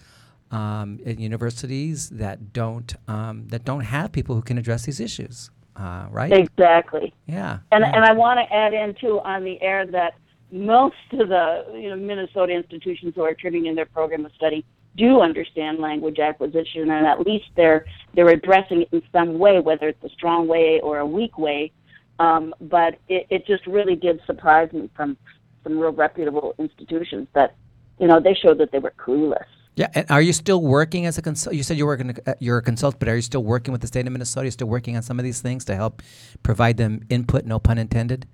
um, at universities that don't um, that don't have people who can address these issues, uh, right? Exactly. yeah. And yeah. and I want to add in too on the air that most of the you know Minnesota institutions who are turning in their program of study do understand language acquisition, and at least they're they're addressing it in some way, whether it's a strong way or a weak way. Um, but it, it just really did surprise me from some real reputable institutions that you know they showed that they were clueless. Yeah, and are you still working as a consult? You said you're working. Uh, you're a consultant, but are you still working with the state of Minnesota? Are you still working on some of these things to help provide them input? No pun intended.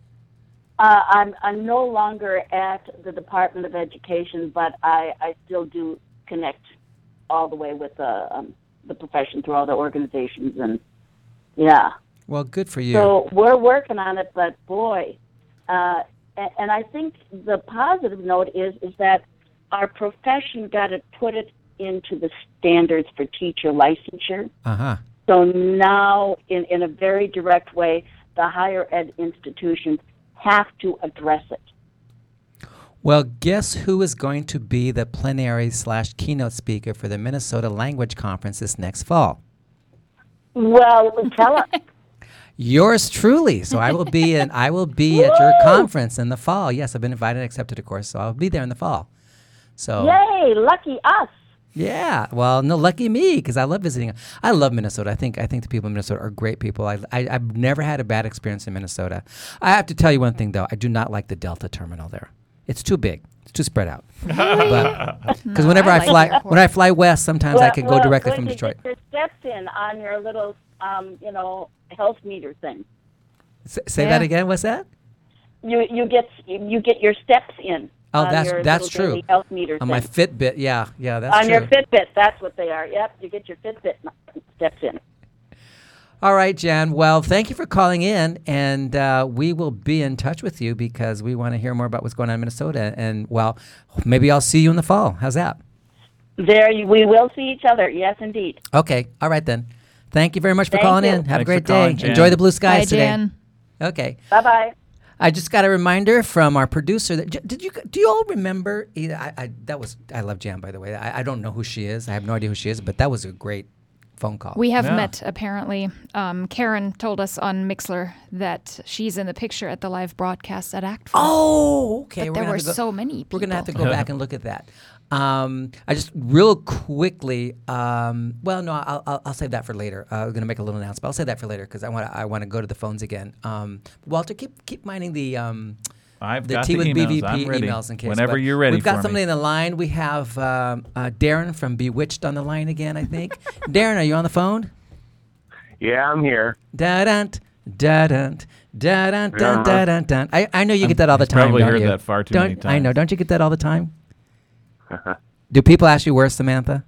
Uh, I'm I'm no longer at the Department of Education, but I, I still do connect all the way with the um, the profession through all the organizations and yeah. Well, good for you. So we're working on it, but boy, uh, and, I think the positive note is is that our profession got to put it into the standards for teacher licensure. uh huh. So now, in, in a very direct way, the higher ed institutions have to address it. Well, guess who is going to be the plenary slash keynote speaker for the Minnesota Language Conference this next fall? Well, tell us. <laughs> Yours truly. So I will be in. I will be at your <laughs> conference in the fall. Yes, I've been invited and accepted, of course. So I'll be there in the fall. So Yay, lucky us. yeah. Well, no, lucky me because I love visiting. I love Minnesota. I think I think the people in Minnesota are great people. I, I I've never had a bad experience in Minnesota. I have to tell you one thing though. I do not like the Delta terminal there. It's too big. It's too spread out. <laughs> Because <laughs> whenever I I, like fly, airport. when I fly west, sometimes I can go Well, directly when from you Detroit. Get your steps in on your little, um, you know, health meter thing. S- say that again. What's that? You you get you get your steps in. Oh, that's that's true. Health meter On my. Fitbit, yeah, yeah, that's on true. your Fitbit, that's what they are. Yep, you get your Fitbit steps in. All right, Jan. Well, thank you for calling in, and uh, we will be in touch with you because we want to hear more about what's going on in Minnesota. And well, maybe I'll see you in the fall. How's that? There, you, we will see each other. Yes, indeed. Okay. All right then. Thank you very much for Thank calling you. in. Have a great for calling, day. Enjoy the blue skies Bye, today. Jan. Okay. Bye bye. I just got a reminder from our producer that did you do you all remember? I, I that was I love Jan by the way. I, I don't know who she is. I have no idea who she is, but that was a great phone call. We have Yeah. met apparently. Um, Karen told us on Mixlr that she's in the picture at the live broadcast at ACTFL. oh, okay. but we're there were go- so many. People. We're gonna have to go back and look at that. Um, I just real quickly. Um, well, no, I'll, I'll, I'll save that for later. Uh, I'm gonna make a little announcement. I'll save that for later because I want to I want to go to the phones again. Um, Walter, keep keep minding the um, I've the got T the with emails. BVP I'm ready. emails in case. Whenever but you're ready We've got for somebody me. in the line. We have um, uh, Darren from Bewitched on the line again. I think. <laughs> Darren, are you on the phone? Yeah, I'm here. Da dun da dun da dun dun Uh-huh. da dun dun. I I know you get that all the time. probably don't heard you? that far too don't, many I know. Don't you get that all the time? <laughs> Do people ask you where's Samantha?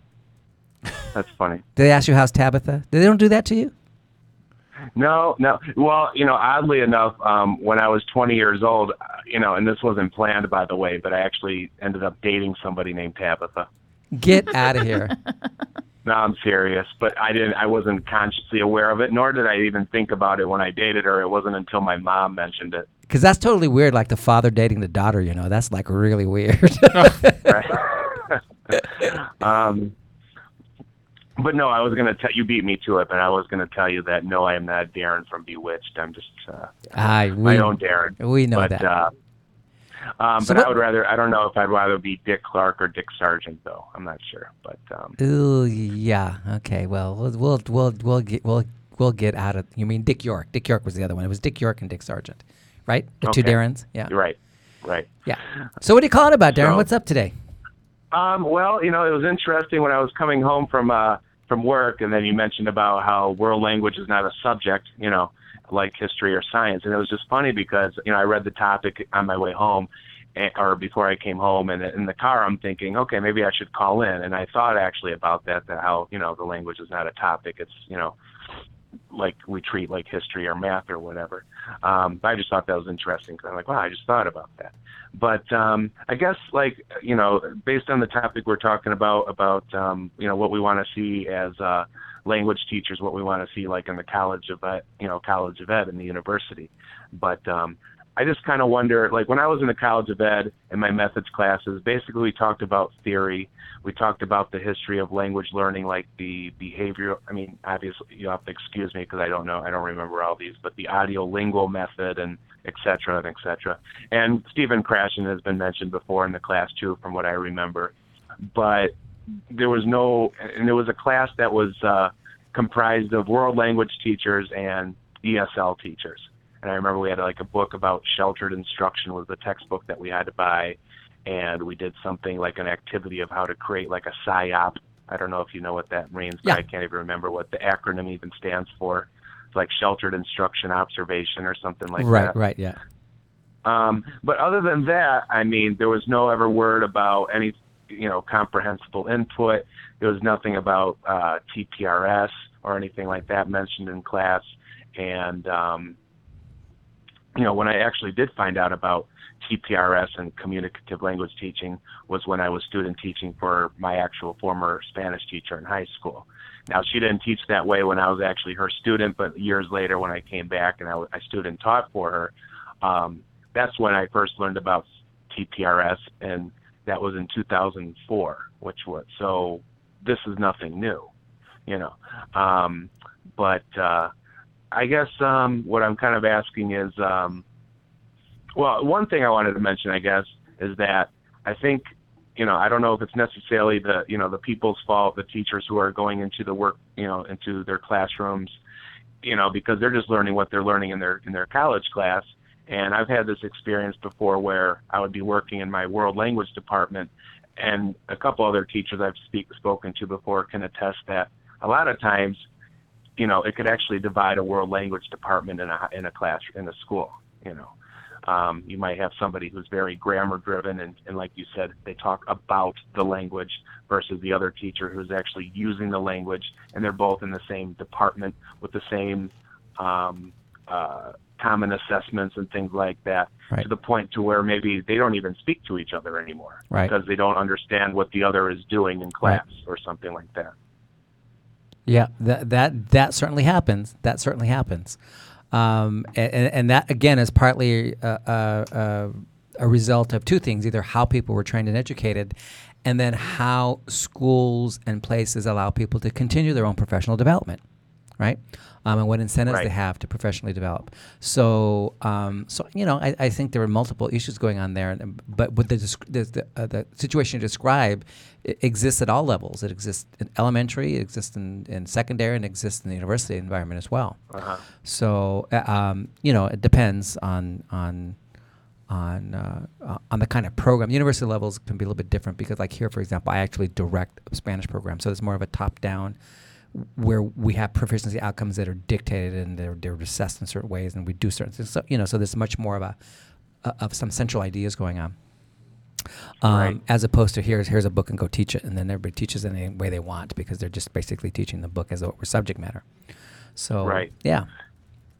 That's funny. Do they ask you how's Tabitha? Do they don't do that to you? No, no. Well, you know, oddly enough, um, when I was 20 years old, uh, you know, and this wasn't planned, by the way, but I actually ended up dating somebody named Tabitha. Get out of here. <laughs> No, I'm serious, but I didn't. I wasn't consciously aware of it, nor did I even think about it when I dated her. It wasn't until my mom mentioned it. Because that's totally weird, like the father dating the daughter, you know. That's like really weird. <laughs> Right? <laughs> um, but no, I was gonna tell you beat me to it, but I was gonna tell you that no, I am not Darren from Bewitched. I'm just uh, I, my own Darren. we know but, that. Uh, um, So but I would rather. I don't know if I'd rather be Dick Clark or Dick Sargent, though. I'm not sure. But um, Ooh, yeah. Okay. Well, we'll we'll we'll we'll get we'll we'll get out of. You mean Dick York? Dick York was the other one. It was Dick York and Dick Sargent, right? The two Darrens. Yeah. you're right, right. Yeah. So what are you calling about, Darren? So- What's up today? Um, well, you know, it was interesting when I was coming home from uh, from work, and then you mentioned about how world language is not a subject, you know, like history or science, and it was just funny because you know I read the topic on my way home, and, or before I came home, and in the car I'm thinking, okay, maybe I should call in, and I thought actually about that, that how you know the language is not a topic, it's you know like we treat like history or math or whatever. Um, I just thought that was interesting because I'm like, wow, I just thought about that. But um, I guess like you know, based on the topic we're talking about about um, you know what we want to see as uh, language teachers, what we want to see like in the college of ed, you know college of ed and the university. But um, I just kind of wonder, like when I was in the College of Ed in my methods classes, basically we talked about theory, we talked about the history of language learning, like the behavioral. I mean, obviously you have to excuse me because I don't know, I don't remember all these, but the audiolingual method and et cetera and et cetera. And Stephen Krashen has been mentioned before in the class too, from what I remember. But there was no, and there was a class that was uh, comprised of world language teachers and ESL teachers. And I remember we had like a book about sheltered instruction was the textbook that we had to buy, and we did something like an activity of how to create like a SIOP. I don't know if you know what that means, but Yeah. I can't even remember what the acronym even stands for. It's like sheltered instruction observation or something like right. that. Right, right. Yeah. Um, but other than that, I mean, there was no ever word about any, you know, comprehensible input. There was nothing about uh, TPRS or anything like that mentioned in class. And, um, you know, when I actually did find out about TPRS and communicative language teaching was when I was student teaching for my actual former Spanish teacher in high school. Now, she didn't teach that way when I was actually her student, but years later when I came back and I, I student taught for her, um, that's when I first learned about TPRS, and that was in 2004, which was so. This is nothing new, you know. Um, but uh, I guess um, what I'm kind of asking is, um, well, one thing I wanted to mention, I guess, is that I think, you know, I don't know if it's necessarily the, you know, the people's fault, the teachers who are going into the work, you know, into their classrooms, you know, because they're just learning what they're learning in their in their college class. And I've had this experience before where I would be working in my world language department, and a couple other teachers I've speak, spoken to before can attest that a lot of times, you know, it could actually divide a world language department in a in a class in a school. You know, um, you might have somebody who's very grammar driven, and, and like you said, they talk about the language versus the other teacher who's actually using the language, and they're both in the same department with the same um, uh, common assessments and things like that Right. to the point to where maybe they don't even speak to each other anymore Right. because they don't understand what the other is doing in class or something like that. Yeah, that that that certainly happens. That certainly happens, um, and, and that again is partly uh, uh, uh, a result of two things: either how people were trained and educated, and then how schools and places allow people to continue their own professional development, right? Um, and what incentives Right. they have to professionally develop. So, um, so you know, I, I think there are multiple issues going on there, and, but with the the, the, uh, the situation you describe it exists at all levels. It exists in elementary, it exists in, in secondary, and exists in the university environment as well. Uh-huh. So, uh, um, you know, it depends on on on uh, uh, on the kind of program. University levels can be a little bit different because, like here, for example, I actually direct a Spanish program, so it's more of a top-down, where we have proficiency outcomes that are dictated and they're they're assessed in certain ways, and we do certain things. So, you know, so there's much more of a uh, of some central ideas going on. Um, Right. As opposed to here's here's a book and go teach it, and then everybody teaches it any way they want because they're just basically teaching the book as though it were subject matter. So Right. yeah,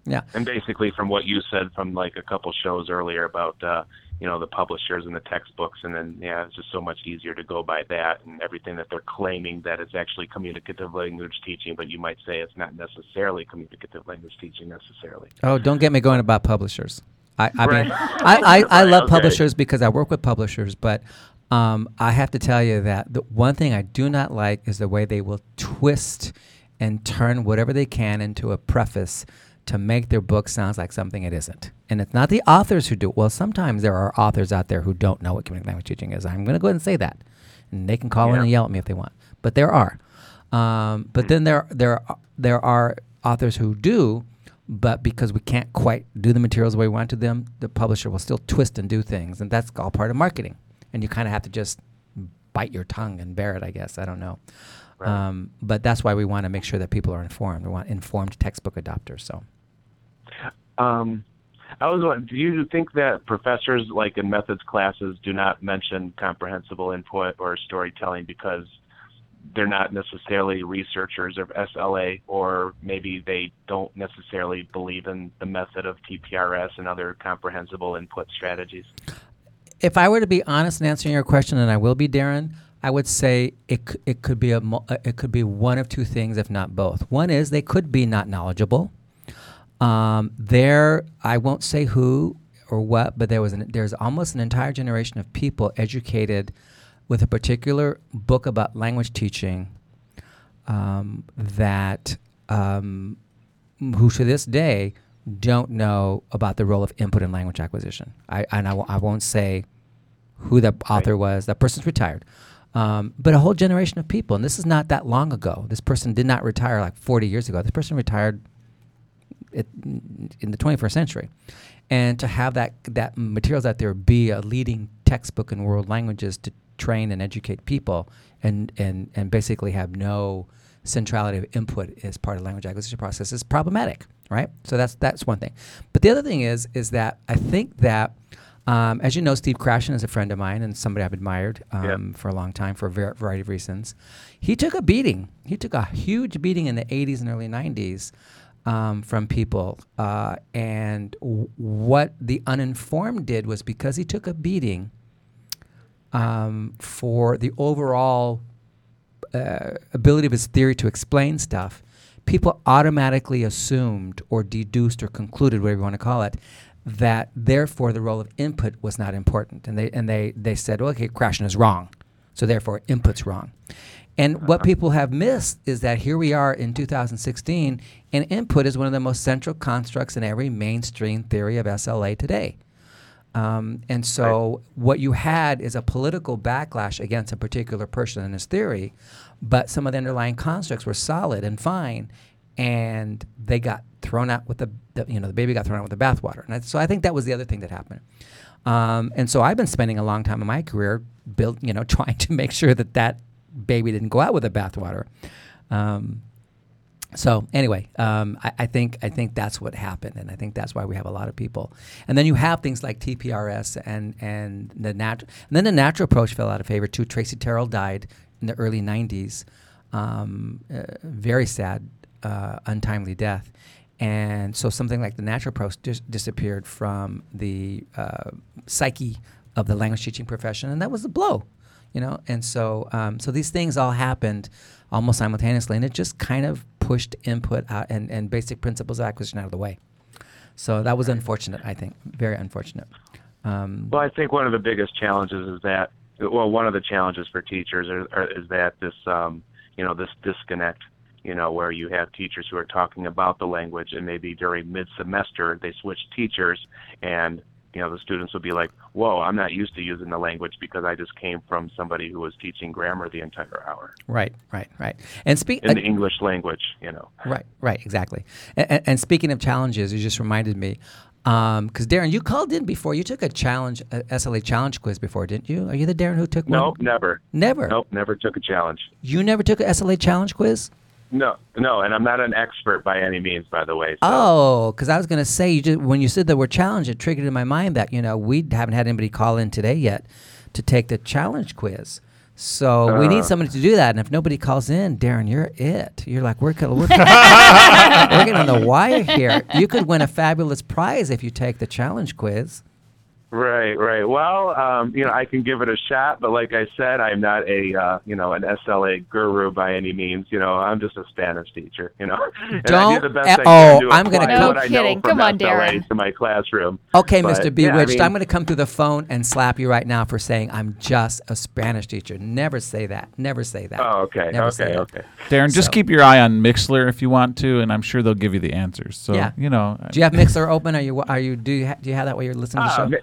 yeah. And basically, from what you said from like a couple shows earlier about uh, you know the publishers and the textbooks, and then yeah, it's just so much easier to go by that and everything that they're claiming that it's actually communicative language teaching, but you might say it's not necessarily communicative language teaching necessarily. Oh, don't get me going about publishers. I, I Right. mean, <laughs> I, I, I love okay. publishers because I work with publishers, but um, I have to tell you that the one thing I do not like is the way they will twist and turn whatever they can into a preface to make their book sounds like something it isn't. And it's not the authors who do it. Well, sometimes there are authors out there who don't know what community language teaching is. I'm going to go ahead and say that. And they can call in and yell at me if they want. But there are. Um, but then there there are- there are authors who do, but because we can't quite do the materials the way we want to them, the publisher will still twist and do things, and that's all part of marketing. And you kind of have to just bite your tongue and bear it, I guess. I don't know. Right. Um, but that's why we want to make sure that people are informed. We want informed textbook adopters. So. Um, I was wondering, do you think that professors, like in methods classes, do not mention comprehensible input or storytelling because they're not necessarily researchers of SLA, or maybe they don't necessarily believe in the method of TPRS and other comprehensible input strategies? If I were to be honest in answering your question, and I will be, Darren, I would say it it could be a uh, it could be one of two things, if not both. One is they could be not knowledgeable. Um, there, I won't say who or what, but there was an, there's almost an entire generation of people educated with a particular book about language teaching um, that um, who to this day don't know about the role of input in language acquisition. I, and I, w- I won't say who the author was. That person's retired. Um, but a whole generation of people, and this is not that long ago. This person did not retire like 40 years ago. This person retired it, in the 21st century. And to have that, that materials out there be a leading textbook in world languages to train and educate people and, and, and basically have no centrality of input as part of the language acquisition process is problematic, right? So that's, that's one thing. But the other thing is, is that I think that um, as you know, Steve Krashen is a friend of mine and somebody I've admired um, for a long time for a var- variety of reasons. He took a beating. He took a huge beating in the 80s and early 90s um, from people. Uh, and w- what the uninformed did was because he took a beating um, for the overall uh, ability of his theory to explain stuff, people automatically assumed or deduced or concluded, whatever you want to call it, that therefore the role of input was not important. And they, and they, they said, well, okay, Krashen is wrong. So therefore input's wrong. And what people have missed is that here we are in 2016, and input is one of the most central constructs in every mainstream theory of SLA today. Um, and so what you had is a political backlash against a particular person and his theory, but some of the underlying constructs were solid and fine, and they got thrown out with the, the you know the baby got thrown out with the bathwater. And I, so I think that was the other thing that happened. Um, and so I've been spending a long time in my career build you know <laughs> trying to make sure that that baby didn't go out with the bathwater. Um, so anyway, um, I, I think I think that's what happened, and I think that's why we have a lot of people. And then you have things like TPRS and and the nat- and then the natural approach fell out of favor too. Tracy Terrell died in the early '90s, um, uh, very sad, uh, untimely death, and so something like the natural approach dis- disappeared from the uh, psyche of the language teaching profession, and that was a blow you know? And so um, so these things all happened almost simultaneously and it just kind of pushed input out and, and basic principles of acquisition out of the way. So that was unfortunate i think. Very unfortunate. Um, Well, I think one of the biggest challenges is that, well, one of the challenges for teachers are, are, is that this, um, you know, this disconnect, you know, where you have teachers who are talking about the language and maybe during mid-semester they switch teachers and, you know, the students would be like, whoa, I'm not used to using the language because I just came from somebody who was teaching grammar the entire hour right, right, right. And speak in the English language, you know. Right, right, exactly. And, and speaking of challenges, you just reminded me, um, because Darren, you called in before. You took a challenge, a SLA challenge quiz before, didn't you? Are you the Darren who took one? Nope, never. Never. Nope, never took a challenge. You never took a SLA challenge quiz? No, no, and I'm not an expert by any means, by the way. So. Oh, because I was going to say, you just, when you said the word challenge, it triggered in my mind that, you know, we haven't had anybody call in today yet to take the challenge quiz. So we need Uh. somebody to do that. And if nobody calls in, Darren, you're it. You're like, we're, we're, <laughs> we're getting on the wire here. You could win a fabulous prize if you take the challenge quiz. Right, right. Well, um, you know, I can give it a shot, but like I said, I'm not a, uh, you know, an SLA guru by any means. You know, I'm just a Spanish teacher. You know, <laughs> and I Don't do the best e- I can oh, to I'm gonna apply come- No I kidding. Come on, SLA Darren. to my classroom. Okay, But, Mr. yeah, I Bewitched, mean- I'm going to come through the phone and slap you right now for saying I'm just a Spanish teacher. Never say that. Never say that. Oh, okay, Never say okay, that. okay. Darren, just So- keep your eye on Mixlr if you want to, and I'm sure they'll give you the answers. So Yeah. you know, Do you have Mixlr open? Are you? Are you? Do you? Ha- do you have that while you're listening to the Uh, show? mi-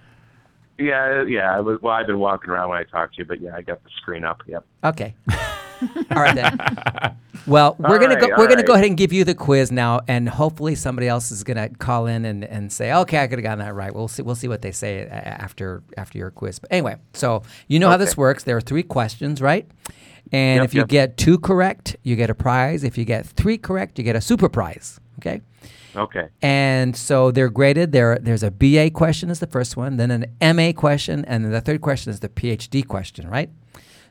yeah, yeah. I was, well, I've been walking around when I talked to you, but yeah, I got the screen up. Yep. Okay. <laughs> all right then. <laughs> Well, we're All gonna go. We're gonna go ahead and give you the quiz now, and hopefully somebody else is gonna call in and, and say, "Okay, I could have gotten that right." We'll see. We'll see what they say after after your quiz. But anyway, so you know how this works. There are three questions, right? And Yep, if you yep. get two correct, you get a prize. If you get three correct, you get a super prize. Okay. Okay. And so they're graded. There, there's a BA question is the first one, then an MA question, and then the third question is the PhD question, right?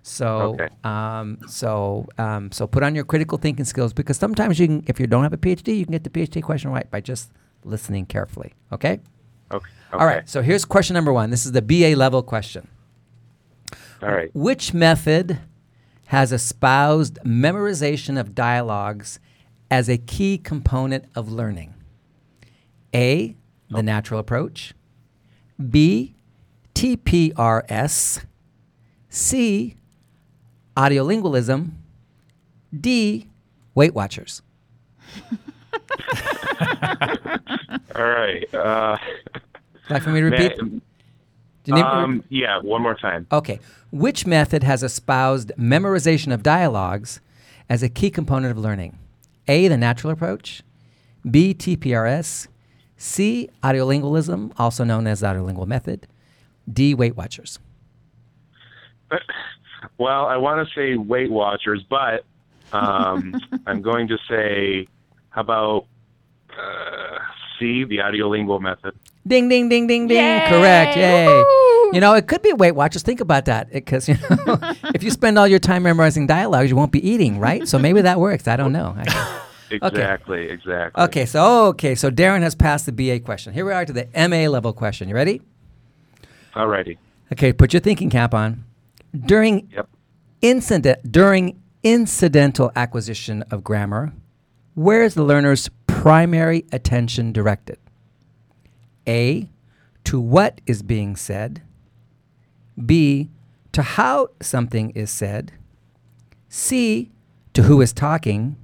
So, Okay. um, so, um, so put on your critical thinking skills because sometimes you can, if you don't have a PhD, you can get the PhD question right by just listening carefully. Okay. Okay. All right. So here's question number one. This is the BA level question. All right. Which method has espoused memorization of dialogues as a key component of learning? A, the natural approach. B, TPRS. C, audiolingualism. D, Weight Watchers. <laughs> All right. Uh, Like for me to repeat? ma- Do you need me um, yeah, one more time. Okay. Which method has espoused memorization of dialogues as a key component of learning? A, the natural approach. B, TPRS. C, audiolingualism, also known as the audiolingual method. D, Weight Watchers. <laughs> Well, I want to say Weight Watchers, but um, <laughs> I'm going to say, how about uh, C, the audiolingual method? Ding, ding, ding, ding, ding. Yay! Correct. Yay. Woohoo! You know, it could be Weight Watchers. Think about that. Because, you know, <laughs> if you spend all your time memorizing dialogues, you won't be eating, right? So maybe that works. I don't know. Exactly, exactly. Okay, so okay, so Darren has passed the BA question. Here we are to the MA level question. You ready? Alrighty. Okay, put your thinking cap on. During Yep. incident during incidental acquisition of grammar, where is the learner's primary attention directed? A, to what is being said. B, to how something is said. C, to who is talking.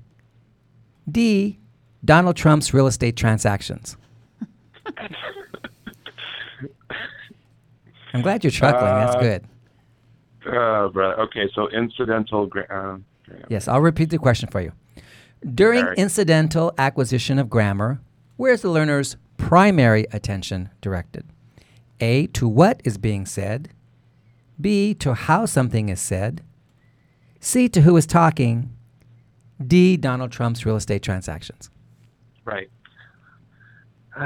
D, Donald Trump's real estate transactions. I'm glad you're chuckling. That's Uh, good. Uh, brother. Okay, so incidental. Gra- um, Yes, I'll repeat the question for you. During right. incidental acquisition of grammar, where's the learner's primary attention directed? A, to what is being said. B, to how something is said. C, to who is talking. D, Donald Trump's real estate transactions. Right. <sighs>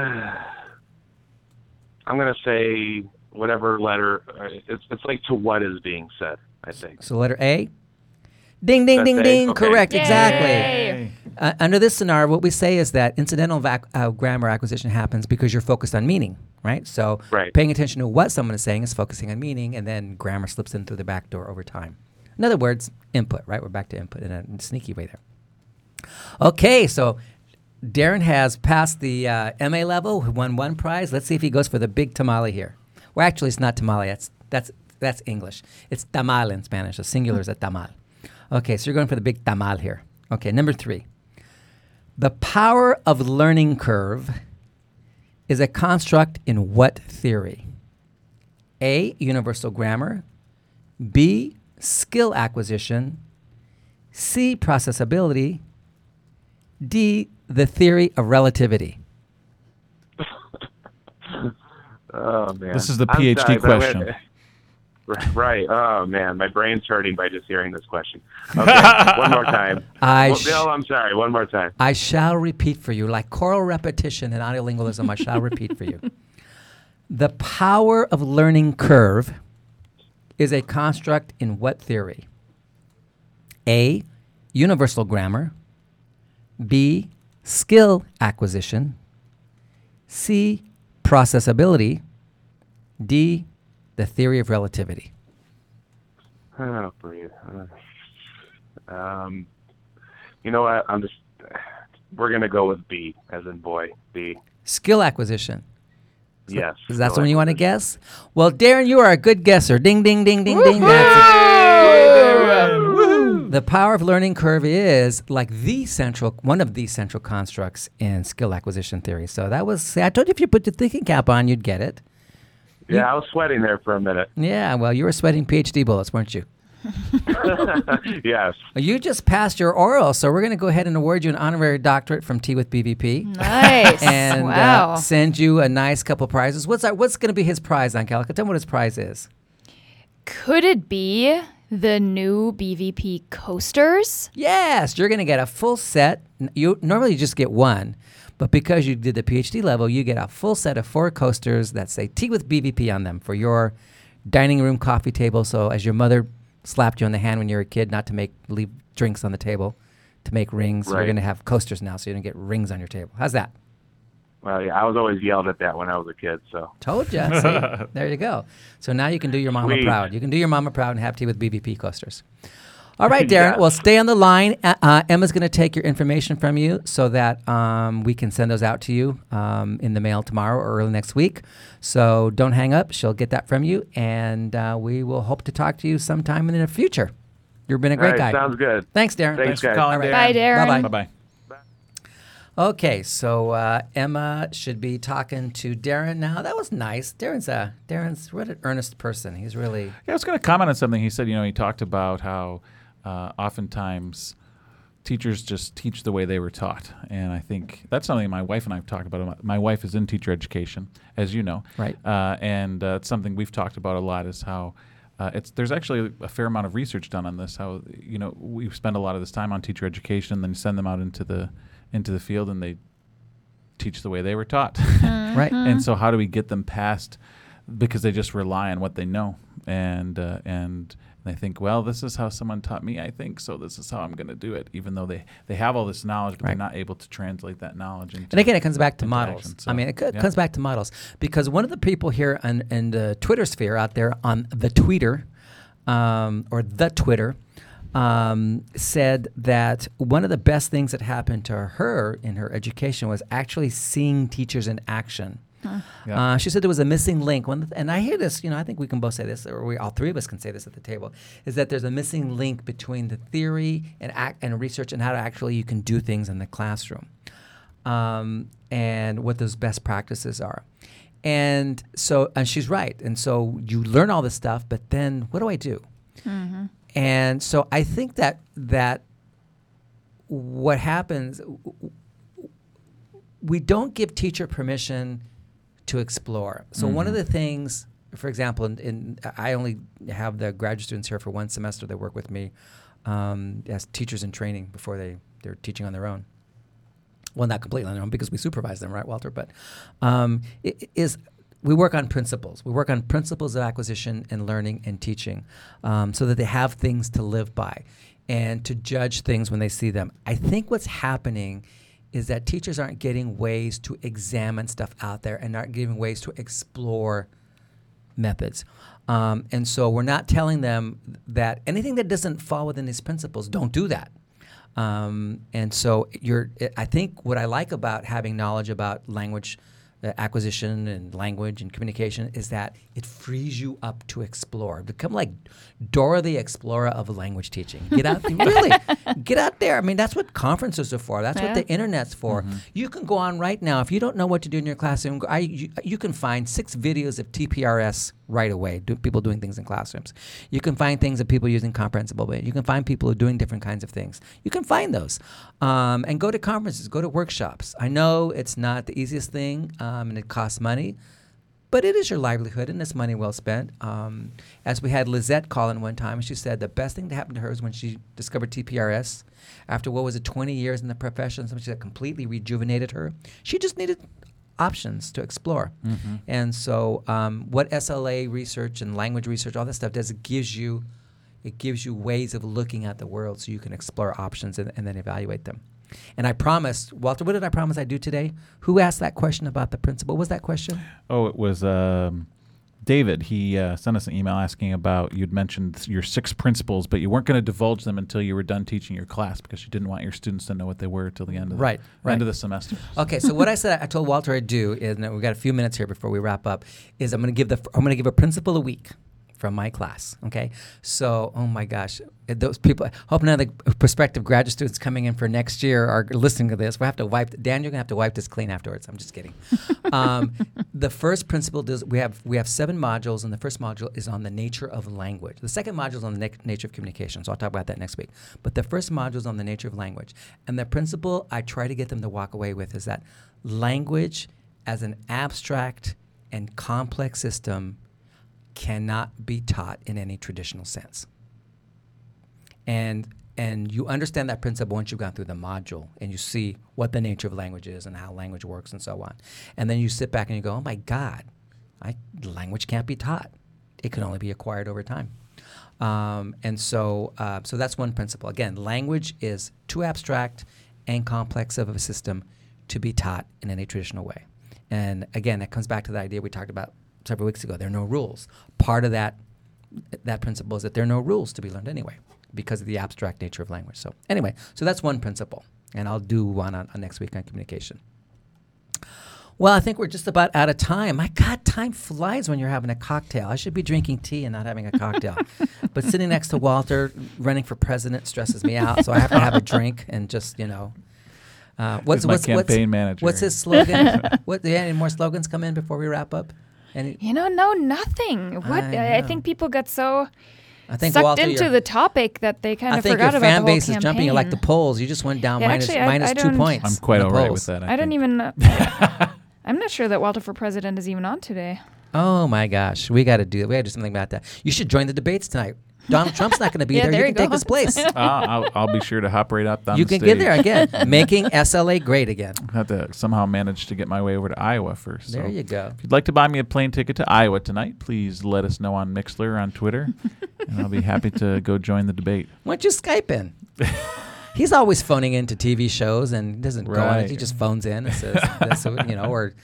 I'm going to say whatever letter. Uh, it's it's like to what is being said. I think. So, letter A. Ding, ding, That's ding, A, ding. okay. Correct, Yay. exactly. Uh, under this scenario, what we say is that incidental vac- uh, grammar acquisition happens because you're focused on meaning, right? So Right. paying attention to what someone is saying is focusing on meaning, and then grammar slips in through the back door over time. In other words, input, right? We're back to input in a sneaky way there. Okay, so Darren has passed the uh, MA level, won one prize. Let's see if he goes for the big tamale here. Well, actually, it's not tamale. That's that's that's English. It's tamal in Spanish. The singular is a tamal. Okay, so you're going for the big tamal here. Okay, number three. The power of learning curve is a construct in what theory? A. Universal grammar. B. Skill acquisition. C. Processability. D. The theory of relativity. Oh man, This is the PhD sorry, question. gonna- <laughs> Right. Oh man, my brain's hurting by just hearing this question. Okay, one more time. <laughs> I Well, sh- Bill, I'm sorry. One more time. I shall repeat for you, like choral repetition and audiolingualism, I shall repeat for you. The power of learning curve is a construct in what theory? A. Universal grammar. B. Skill acquisition. C. Processability. D. The theory of relativity. Oh, breathe. Uh, Um, you know what? I'm just. We're gonna go with B, as in boy. B. Skill acquisition. Yes. Is that Skill something you want to guess? Well, Darren, you are a good guesser. Ding, ding, ding, ding, ding. That's the power of learning curve is like the central, one of the central constructs in skill acquisition theory. So that was, I told you if you put the thinking cap on, you'd get it. Yeah, I was sweating there for a minute. Yeah, well, you were sweating PhD bullets, weren't you? <laughs> yes. You just passed your oral, so we're going to go ahead and award you an honorary doctorate from Tea with BVP. Nice. <laughs> And wow. uh, send you a nice couple prizes. What's that, what's going to be his prize, Angelica? Tell me what his prize is. Could it be the new BVP coasters? Yes, you're going to get a full set. You normally you just get one, but because you did the PhD level, you get a full set of four coasters that say "Tea with BVP" on them for your dining room coffee table. So as your mother slapped you on the hand when you were a kid, not to make leave drinks on the table, to make rings, you're going to have coasters now, so you don't get rings on your table. How's that? Well, yeah, I was always yelled at that when I was a kid. So. Told you. See, <laughs> there you go. So now you can do your mama Sweet. proud. You can do your mama proud and have tea with BVP coasters. All right, <laughs> Darren. Yes. Well, stay on the line. Uh, uh, Emma's going to take your information from you so that um, we can send those out to you um, in the mail tomorrow or early next week. So don't hang up. She'll get that from you, and uh, we will hope to talk to you sometime in the future. You've been a great All right, guy. Sounds good. Thanks, Darren. Thanks, Thanks for guys. calling, All right. Bye, Darren. Bye-bye. Bye bye. Okay, so uh, Emma should be talking to Darren now. That was nice. Darren's a Darren's what an earnest person. He's really Yeah, I was going to comment on something he said. You know, he talked about how uh, oftentimes teachers just teach the way they were taught, and I think that's something my wife and I have talked about. My wife is in teacher education, as you know, Right. Uh, and uh, it's something we've talked about a lot. Is how uh, it's there's actually a fair amount of research done on this. How you know we spend a lot of this time on teacher education, and then send them out into the into the field, and they teach the way they were taught. right. <laughs> And so, how do we get them past? Because they just rely on what they know, and uh, and they think, well, this is how someone taught me. I think so. This is how I'm going to do it, even though they they have all this knowledge, but Right. they're not able to translate that knowledge into. And again, it comes back to models. action. I mean, it co- yeah. comes back to models because one of the people here in, in the Twitter sphere out there on the Twitter um, or the Twitter um, said that one of the best things that happened to her in her education was actually seeing teachers in action. Yeah. Uh, she said there was a missing link. And I hear this, you know, I think we can both say this, or we all three of us can say this at the table, is that there's a missing link between the theory and act and research and how to actually you can do things in the classroom, um, and what those best practices are. And so, and she's right. And so you learn all this stuff, but then what do I do? And so I think that that what happens we don't give teacher permission to explore. So one of the things, for example, in, in I only have the graduate students here for one semester. They work with me um, as teachers in training before they they're teaching on their own. Well, not completely on their own because we supervise them, right, Walter? But um, it, it is we work on principles. We work on principles of acquisition and learning and teaching, um, so that they have things to live by and to judge things when they see them. I think what's happening is that teachers aren't getting ways to examine stuff out there and aren't giving ways to explore methods. Um, and so we're not telling them that anything that doesn't fall within these principles, don't do that. Um, and so you're, I think what I like about having knowledge about language uh, acquisition and language and communication is that it frees you up to explore. Become like Dora the Explorer of language teaching. Get out, <laughs> really, get out there. I mean, that's what conferences are for. That's Yeah. what the internet's for. Mm-hmm. You can go on right now if you don't know what to do in your classroom. I, you, you can find six videos of TPRS right away. Do, people doing things in classrooms. You can find things of people using comprehensible. Way. You can find people doing different kinds of things. You can find those, um, and go to conferences, go to workshops. I know it's not the easiest thing, um, and it costs money but it is your livelihood and it's money well spent. Um, as we had Lizette call in one time, she said the best thing that happened to her is when she discovered TPRS. After what was it, 20 years in the profession, something that completely rejuvenated her. She just needed options to explore. And so, um, what SLA research and language research, all that stuff does, it gives you, it gives you ways of looking at the world so you can explore options and, and then evaluate them. And I promised, Walter, what did I promise I'd do today? Who asked that question about the principle? What was that question? Oh, it was um, David. He uh, sent us an email asking about you'd mentioned your six principles, but you weren't going to divulge them until you were done teaching your class because you didn't want your students to know what they were till the end of the right. right. end of the semester. Okay, so what I said I told Walter I'd do is, and we've got a few minutes here before we wrap up, is I'm going to give the I'm going to give a principal a week from my class. Okay, so oh my gosh, those people. Hope none of the prospective graduate students coming in for next year are listening to this. We have to wipe. Dan, you're gonna have to wipe this clean afterwards. I'm just kidding. <laughs> um, the first principle does we have we have seven modules, and the first module is on the nature of language. The second module is on the na- nature of communication. So I'll talk about that next week. But the first module is on the nature of language, and the principle I try to get them to walk away with is that language as an abstract and complex system cannot be taught in any traditional sense. And and you understand that principle once you've gone through the module and you see what the nature of language is and how language works and so on. And then you sit back and you go, "Oh my God, I, language can't be taught. It can only be acquired over time." Um, and so, uh, so that's one principle. Again, language is too abstract and complex of a system to be taught in any traditional way. And again, that comes back to the idea we talked about several weeks ago. There are no rules. Part of that that principle is that there are no rules to be learned anyway because of the abstract nature of language. So anyway, so that's one principle, and I'll do one on, on next week on communication. Well, I think we're just about out of time. My God, time flies when you're having a cocktail. I should be drinking tea and not having a cocktail. <laughs> but sitting next to Walter, running for president, stresses me out. So I have to have a drink and just, you know. Uh, what's my what's campaign what's, manager. What's his slogan? <laughs> what? Yeah, any more slogans come in before we wrap up? Any? You know, no, nothing. What? I I, I think people got so I think sucked Walter, into you're- the topic that they kind I of think forgot your about fan the whole base is jumping you like the polls. You just went down Yeah, minus- actually, I- minus I two points. I'm quite all right with that. I don't even. Uh, <laughs> I'm not sure that Walter for president is even on today. Oh my gosh, we got to do. That. We got to do something about that. You should join the debates tonight. Donald Trump's not going to be Yeah, there. there You you can take his place. Uh, <laughs> I'll, I'll be sure to hop right up on you the can get there again, <laughs> making SLA great again. I have to somehow manage to get my way over to Iowa first. There so you go. If you'd like to buy me a plane ticket to Iowa tonight, please let us know on Mixlr or on Twitter, and I'll be happy to go join the debate. Why don't you Skype in? He's always phoning into TV shows and doesn't go on it. He just phones in and says, this, <laughs> you know, or,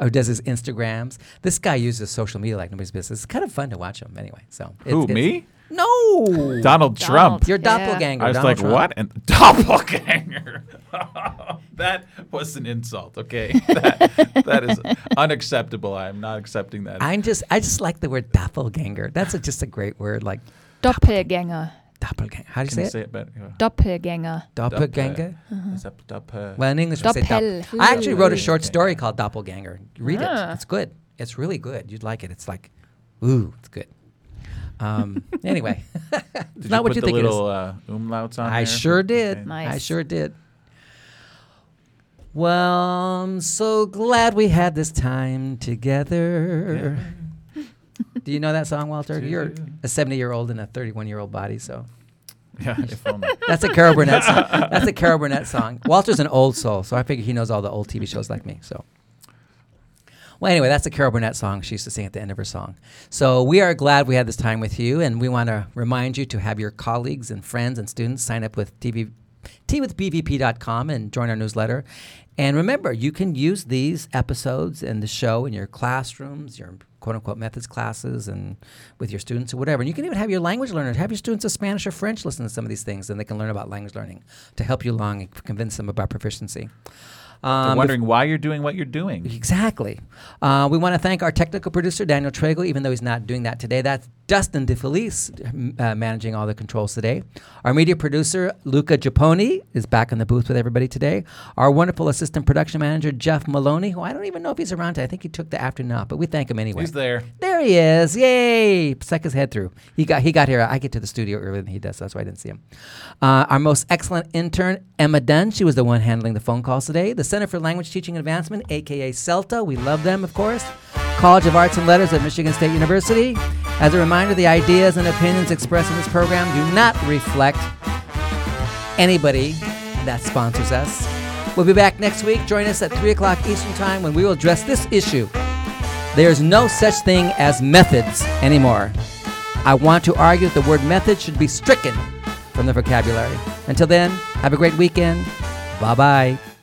or does his Instagrams. This guy uses social media like nobody's business. It's kind of fun to watch him anyway. So it's- Who it's- me? No, Donald Trump. Your Yeah. doppelganger. I was Donald like, Trump. what? And <laughs> doppelganger. <laughs> that was an insult. Okay, <laughs> that, that is unacceptable. I am not accepting that. I'm just, I just like the word doppelganger. That's a, just a great word, like Doppelganger. doppelganger. How do you Can say you it? say it better? Yeah. Doppelganger. Doppelganger. Is that doppel- Well, in English, we say Doppel- doppel. I actually wrote a short story called Doppelganger. Read Ah. it. It's good. It's really good. You'd like it. It's like, ooh, it's good. Um, anyway, it's <laughs> Did not you what put you the think little it uh, umlauts on I there? sure did. Okay. Nice. I sure did. Well, I'm so glad we had this time together. Do you know that song, Walter? You're Do. a 70 year old in a 31 year old body, so. Yeah. <laughs> That's a Carol Burnett song. <laughs> That's a Carol Burnett song. Walter's an old soul, so I figure he knows all the old TV shows like me. So, well, anyway, that's a Carol Burnett song she used to sing at the end of her song. So we are glad we had this time with you, and we want to remind you to have your colleagues and friends and students sign up with TV, twithbvp.com and join our newsletter. And remember, you can use these episodes and the show in your classrooms, your quote unquote methods classes, and with your students or whatever. And you can even have your language learners, have your students of Spanish or French listen to some of these things, and they can learn about language learning to help you along and convince them about proficiency. Um, They're wondering why you're doing what you're doing. Exactly. Uh, we want to thank our technical producer, Daniel Trago, even though he's not doing that today. That's Dustin DeFelice uh, managing all the controls today. Our media producer, Luca Giapponi, is back in the booth with everybody today. Our wonderful assistant production manager, Jeff Maloney, who I don't even know if he's around today. I think he took the afternoon off, but we thank him anyway. He's there. There he is! Yay! Stuck his head through. He got he got here. I get to the studio earlier than he does. So that's why I didn't see him. Uh, our most excellent intern, Emma Dunn. She was the one handling the phone calls today. The Center for Language Teaching Advancement, aka CELTA. We love them, of course. College of Arts and Letters at Michigan State University. As a reminder, the ideas and opinions expressed in this program do not reflect anybody that sponsors us. We'll be back next week. Join us at 3 o'clock Eastern Time when we will address this issue. There's no such thing as methods anymore. I want to argue that the word method should be stricken from the vocabulary. Until then, have a great weekend. Bye bye.